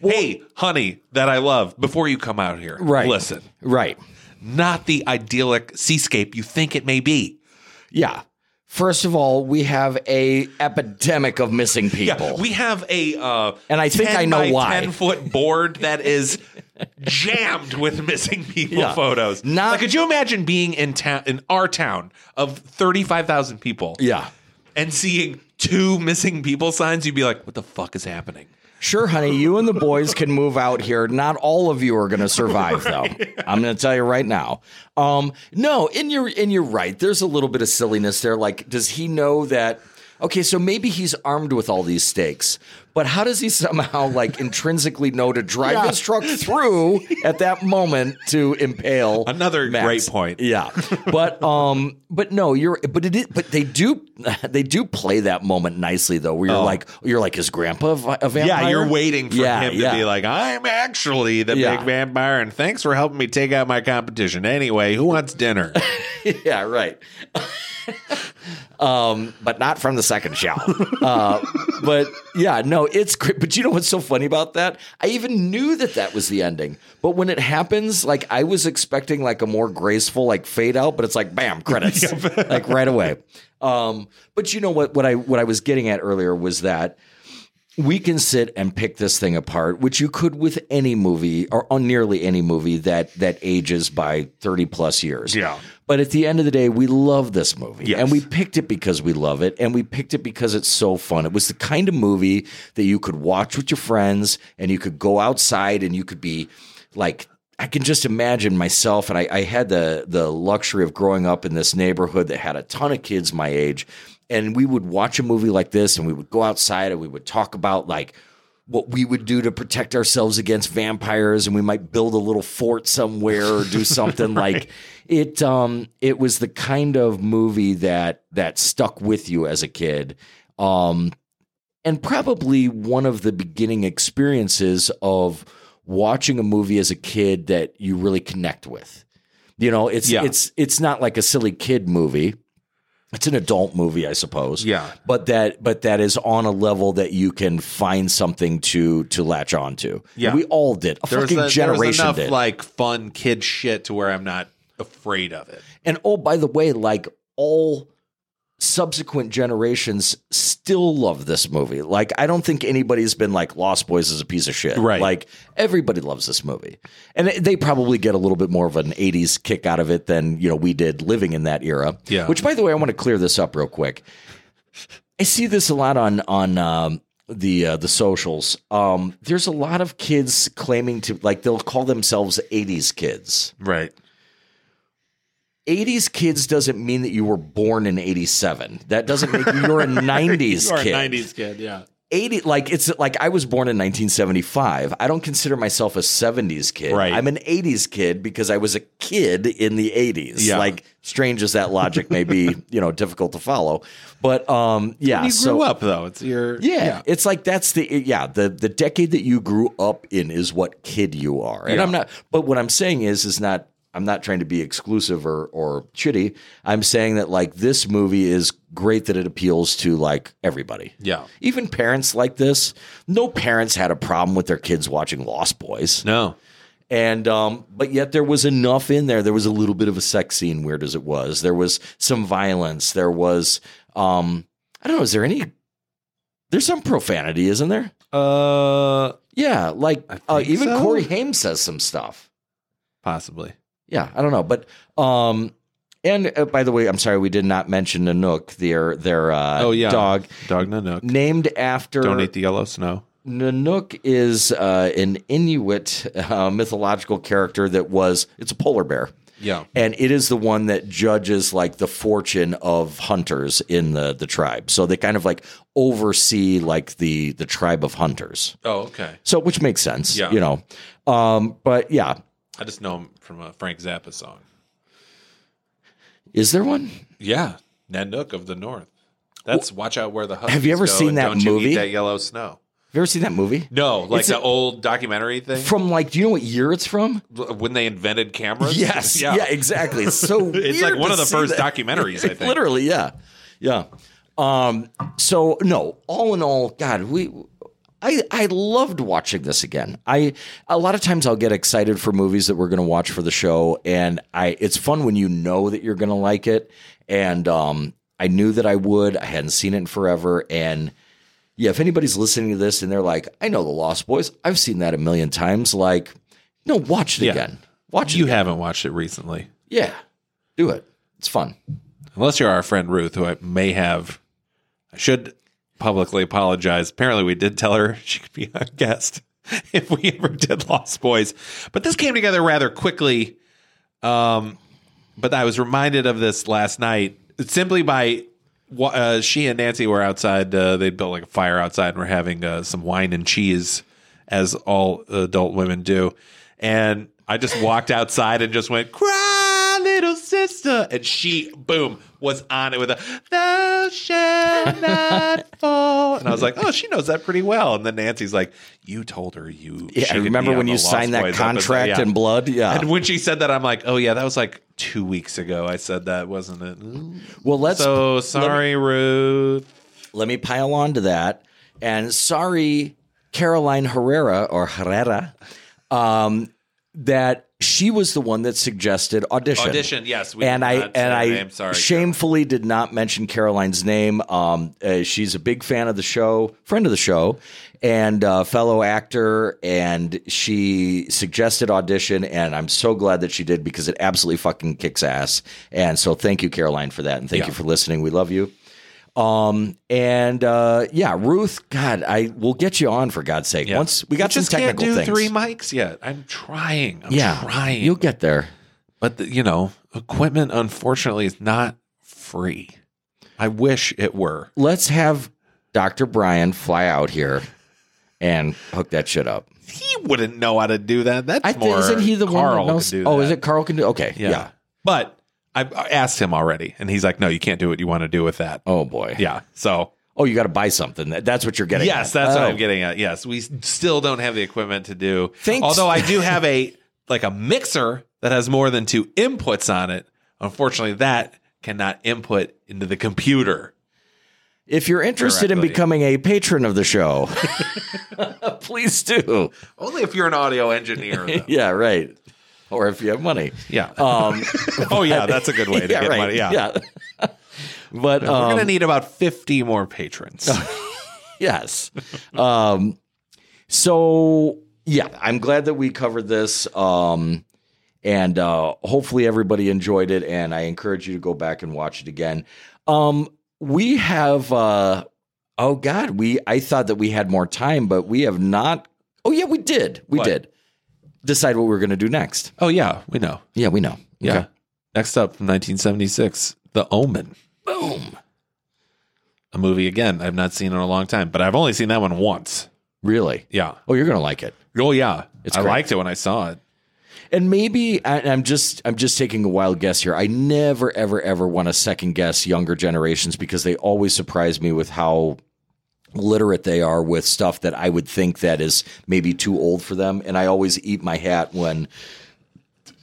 hey, honey, that I love, before you come out here, Right. listen, Right. not the idyllic seascape you think it may be. Yeah. First of all, we have a epidemic of missing people. Yeah, we have a uh, And I think I know why. ten foot board that is jammed with missing people Yeah. photos. Not- like, could you imagine being in town in our town of thirty five thousand people? yeah. and seeing two missing people signs, you'd be like, "What the fuck is happening?" Sure, honey, you and the boys can move out here. Not all of you are going to survive, though. I'm going to tell you right now. Um, no, and you're and you're right. There's a little bit of silliness there. Like, does he know that? Okay, so maybe he's armed with all these stakes, But how does he somehow like intrinsically know to drive his truck through at that moment to impale Another Max? great point. Yeah, but um, but no, you're but it is, but they do they do play that moment nicely though. Where you're Oh. like you're like his Grandpa a vampire? Yeah, you're waiting for Yeah, him to yeah. be like, I'm actually the Yeah. big vampire, and thanks for helping me take out my competition. Anyway, who wants dinner? yeah, right. um, but not from the second show. Uh, but yeah, no, it's great. But you know what's so funny about that? I even knew that that was the ending. But when it happens, like I was expecting like a more graceful like fade out, but it's like bam, credits, like right away. Um, but you know what? What I what I was getting at earlier was that we can sit and pick this thing apart, which you could with any movie or on nearly any movie that that ages by 30 plus years. Yeah. But at the end of the day, we love this movie. Yes. And we picked it because we love it. And we picked it because it's so fun. It was the kind of movie that you could watch with your friends and you could go outside and you could be like I can just imagine myself, and I, I had the the luxury of growing up in this neighborhood that had a ton of kids my age, and we would watch a movie like this, and we would go outside and we would talk about like what we would do to protect ourselves against vampires, and we might build a little fort somewhere or do something like it. Um, it was the kind of movie that that stuck with you as a kid. Um, and probably one of the beginning experiences of watching a movie as a kid that you really connect with. You know, it's Yeah. it's it's not like a silly kid movie. It's an adult movie, I suppose. Yeah. But that but that is on a level that you can find something to to latch onto. Yeah. We all did. A There was, fucking a- generation enough did. like fun kid shit to where I'm not afraid of it. And oh, by the way, like all subsequent generations still love this movie. Like I don't think anybody's been like Lost Boys is a piece of shit. Right. Like everybody loves this movie. And they- probably get a little bit more of an 80s kick out of it than, you know, we did living in that era. Yeah. Which by the way, I want to clear this up real quick. I see this a lot on on um the uh, the socials. Um, there's a lot of kids claiming to like they'll call themselves 80s kids. Right. 80s kids doesn't mean that you were born in 87. That doesn't make you you're a 90s You're a kid. 90s kid, yeah. 80 like it's like I was born in 1975. I don't consider myself a 70s kid. Right. I'm an 80s kid because I was a kid in the 80s. Yeah. Like strange as that logic may be, you know, difficult to follow. But um yeah, You grew so up though. It's your yeah, it's like that's the yeah the the decade that you grew up in is what kid you are, and Yeah. I'm not. But what I'm saying is is not. I'm not trying to be exclusive or or shitty. I'm saying that like this movie is great that it appeals to like everybody. Yeah. even parents like this. No parents had a problem with their kids watching Lost Boys, No. and um, but yet there was enough in there. There was a little bit of a sex scene, weird as it was. There was some violence. There was um, I don't know. Is there any? There's some profanity, isn't there? Uh Yeah, like uh, even so. Corey Haim says some stuff. possibly. Yeah, I don't know, but um, and uh, by the way, I'm sorry we did not mention Nanook, their their uh, Oh yeah. dog Dog Nanook. named after Don't eat the yellow snow. Nanook is uh, an Inuit uh, mythological character that was it's a polar bear. Yeah. And it is the one that judges like the fortune of hunters in the the tribe. So they kind of like oversee like the the tribe of hunters. Oh, okay. So which makes sense, Yeah. you know. Um, but yeah, I just know him from a Frank Zappa song. is there one? Yeah. Nanook of the North. That's watch out where the Huskies Have you ever go seen and that don't you movie? eat that yellow snow. Have you ever seen that movie? No, like It's the a- old documentary thing From like, do you know what year it's from? when they invented cameras. Yes. Yeah. exactly. It's so It's weird like one to of the see first that. documentaries. I think. Literally, yeah. Yeah. Um, so no, all in all, God, we I I loved watching this again. I a lot of times I'll get excited for movies that we're gonna watch for the show, and I it's fun when you know that you're gonna like it. And um I knew that I would. I hadn't seen it in forever. And yeah, if anybody's listening to this and they're like, I know the Lost Boys, I've seen that a million times, like, no, watch it Yeah. again. Watch it. You again. haven't watched it recently, Yeah. Do it. It's fun. unless you're our friend Ruth, who I may have. I should publicly apologize. Apparently, we did tell her she could be our guest if we ever did Lost Boys, but this came together rather quickly. Um, but I was reminded of this last night simply by uh, she and Nancy were outside. Uh, they built like a fire outside and were having uh, some wine and cheese, as all adult women do. And I just walked outside and just went, "Cry, little sister," and she, boom, was on it with a "Thou shalt not fall," and I was like, "Oh, she knows that pretty well." And then Nancy's like, "You told her you." Yeah, remember when you signed that Boys episode." contract Yeah. in blood? Yeah. And when she said that, I'm like, oh yeah, that was like two weeks ago. I said that, wasn't it? Well, let's So sorry, Ruth. let me pile on to that. And sorry, Caroline Herrera or Herrera, um, that she was the one that suggested audition. Audition, yes. We and I and I name. Sorry, shamefully did not mention Caroline's name. Um, uh, she's a big fan of the show, friend of the show, and uh, fellow actor. And she suggested audition, and I'm so glad that she did because it absolutely fucking kicks ass. And so thank you, Caroline, for that, and thank Yeah. you for listening. We love you. Um and uh yeah, Ruth, God, I will get you on for God's sake. Yeah. Once we got You some just can't technical do things. three mics yet. I'm trying. I'm yeah, trying. you'll get there. but the, you know, equipment unfortunately is not free. I wish it were. Let's have Dr. Brian fly out here and hook that shit up. He wouldn't know how to do that. That's I think more. isn't he the Carl one that knows? Oh, that. is it Carl can do? Okay, yeah. Yeah. But I asked him already, and he's like, "No, you can't do what you want to do with that." Oh boy. Yeah. So Oh, you got to buy something. That- That's what you're getting. Yes, at. that's what Oh. I'm getting at. Yes, we still don't have the equipment to do. Thanks. Although I do have a like a mixer that has more than two inputs on it. Unfortunately, that cannot input into the computer. If you're interested in becoming a patron of the show, please do. Only if you're an audio engineer. Yeah, right. Or if you have money. yeah. Um, oh yeah, that's a good way to yeah, get right. money. Yeah. yeah. but We're um, gonna need about 50 more patrons. yes. Um, so yeah, I'm glad that we covered this. Um, and uh, hopefully everybody enjoyed it. And I encourage you to go back and watch it again. Um, we have, uh, oh God, we I thought that we had more time, but we have not. Oh yeah, we did. We What? did decide what we are going to do next. oh yeah, we know. Yeah, we know. Yeah. Okay. Next up from 1976, The Omen. Boom. A movie again I've not seen in a long time, but I've only seen that one once. Really? Yeah. Oh, you're going to like it. Oh yeah. It's I great. liked it when I saw it. And maybe I, I'm just I'm just taking a wild guess here. I never ever ever want to second guess younger generations because they always surprise me with how literate they are with stuff that I would think that is maybe too old for them. And I always eat my hat when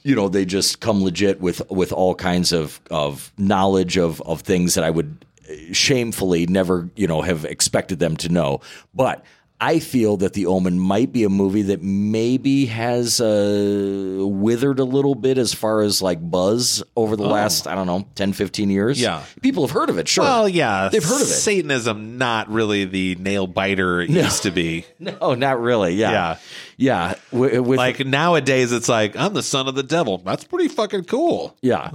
you know they just come legit with with all kinds of of knowledge of of things that I would shamefully never you know have expected them to know. But I feel that The Omen might be a movie that maybe has uh, withered a little bit as far as like buzz over the last, I don't know, 10, 15 years. Yeah. People have heard of it, sure. Well, yeah, They've heard of it. Satanism, not really the nail biter it used to be. no, not really. Yeah. Yeah. Yeah. With, with Like nowadays, it's like I'm the son of the devil. That's pretty fucking cool. Yeah.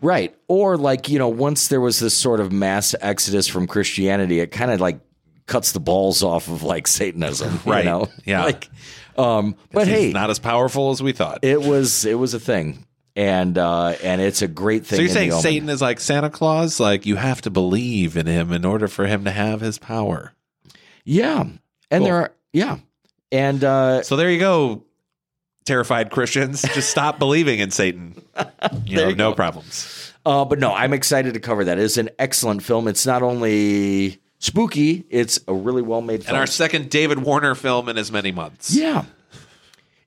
Right. Or like, you know, once there was this sort of mass exodus from Christianity, it kind of like cuts the balls off of like Satanism. Right. You know? Yeah. Like um but He's hey, not as powerful as we thought. it was it was a thing. And uh and it's a great thing. so you're in saying Satan is like Santa Claus? Like you have to believe in him in order for him to have his power. Yeah. And Cool. there are yeah. And uh So there you go, terrified Christians. Just stop believing in Satan. You know, you no go. problems. uh but no, I'm excited to cover that. It's an excellent film. It's not only spooky, it's a really well made film. And our second David Warner film in as many months. yeah.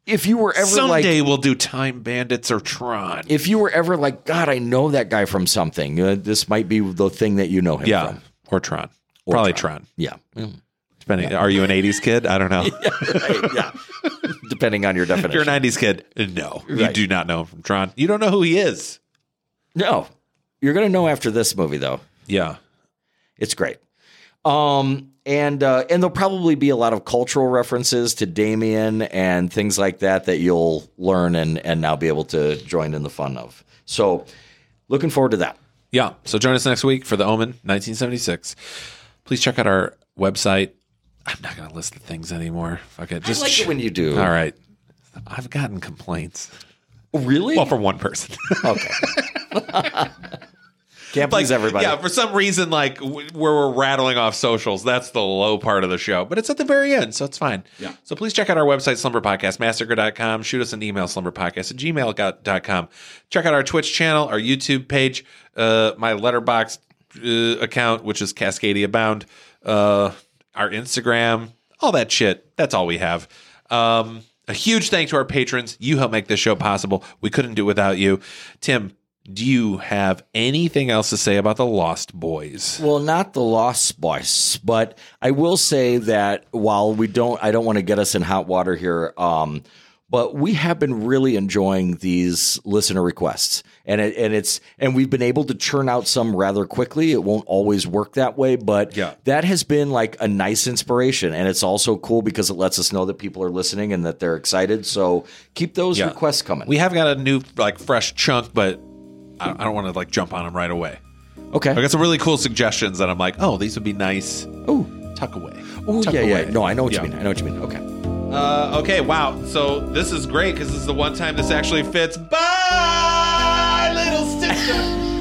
If you were ever like Someday we'll do Time Bandits or Tron. if you were ever like, God, I know that guy from something, uh, this might be the thing that you know him yeah, from. or Tron. Probably Tron. Yeah. Mm. Depending, are you an '80s kid? I don't know. Right, yeah. Depending on your definition. If you're definition. a '90s kid, no, you do not know him from Tron. You don't know who he is. no. You're going to know after this movie, though. Yeah, It's great. Um, and uh, and there'll probably be a lot of cultural references to Damien and things like that that you'll learn and and now be able to join in the fun of. So, looking forward to that. yeah. So join us next week for The Omen, 1976. Please check out our website. I'm not going to list the things anymore. Fuck it. Just I like it when you do. All right. I've gotten complaints. Really? Well, from one person. okay. Can't please Like, everybody. Yeah, for some reason, like w- where we're rattling off socials, that's the low part of the show, but it's at the very end, so it's fine. Yeah. So please check out our website, Slumber Podcast slumberpodcastmassacre.com. Shoot us an email, slumberpodcast at gmail.com. Check out our Twitch channel, our YouTube page, uh, my Letterboxd uh, account, which is Cascadia Bound, uh, our Instagram, all that shit. That's all we have. Um, a huge thank to our patrons. You help make this show possible. We couldn't do it without you. Tim, do you have anything else to say about the Lost Boys? Well, not the Lost Boys, but I will say that while we don't, I don't want to get us in hot water here. Um, but we have been really enjoying these listener requests, and it, and it's and we've been able to churn out some rather quickly. It won't always work that way, but Yeah. that has been like a nice inspiration, and it's also cool because it lets us know that people are listening and that they're excited. So keep those Yeah. requests coming. We have got a new, like, fresh chunk, but I I don't want to like jump on them right away. okay. I got some really cool suggestions that I'm like, oh, these would be nice. Oh, Tuck away. oh, yeah, yeah. No, I know what Yeah. you mean. I know what you mean. Okay. Uh, okay, wow. So this is great because this is the one time this actually fits. Bye, little sister.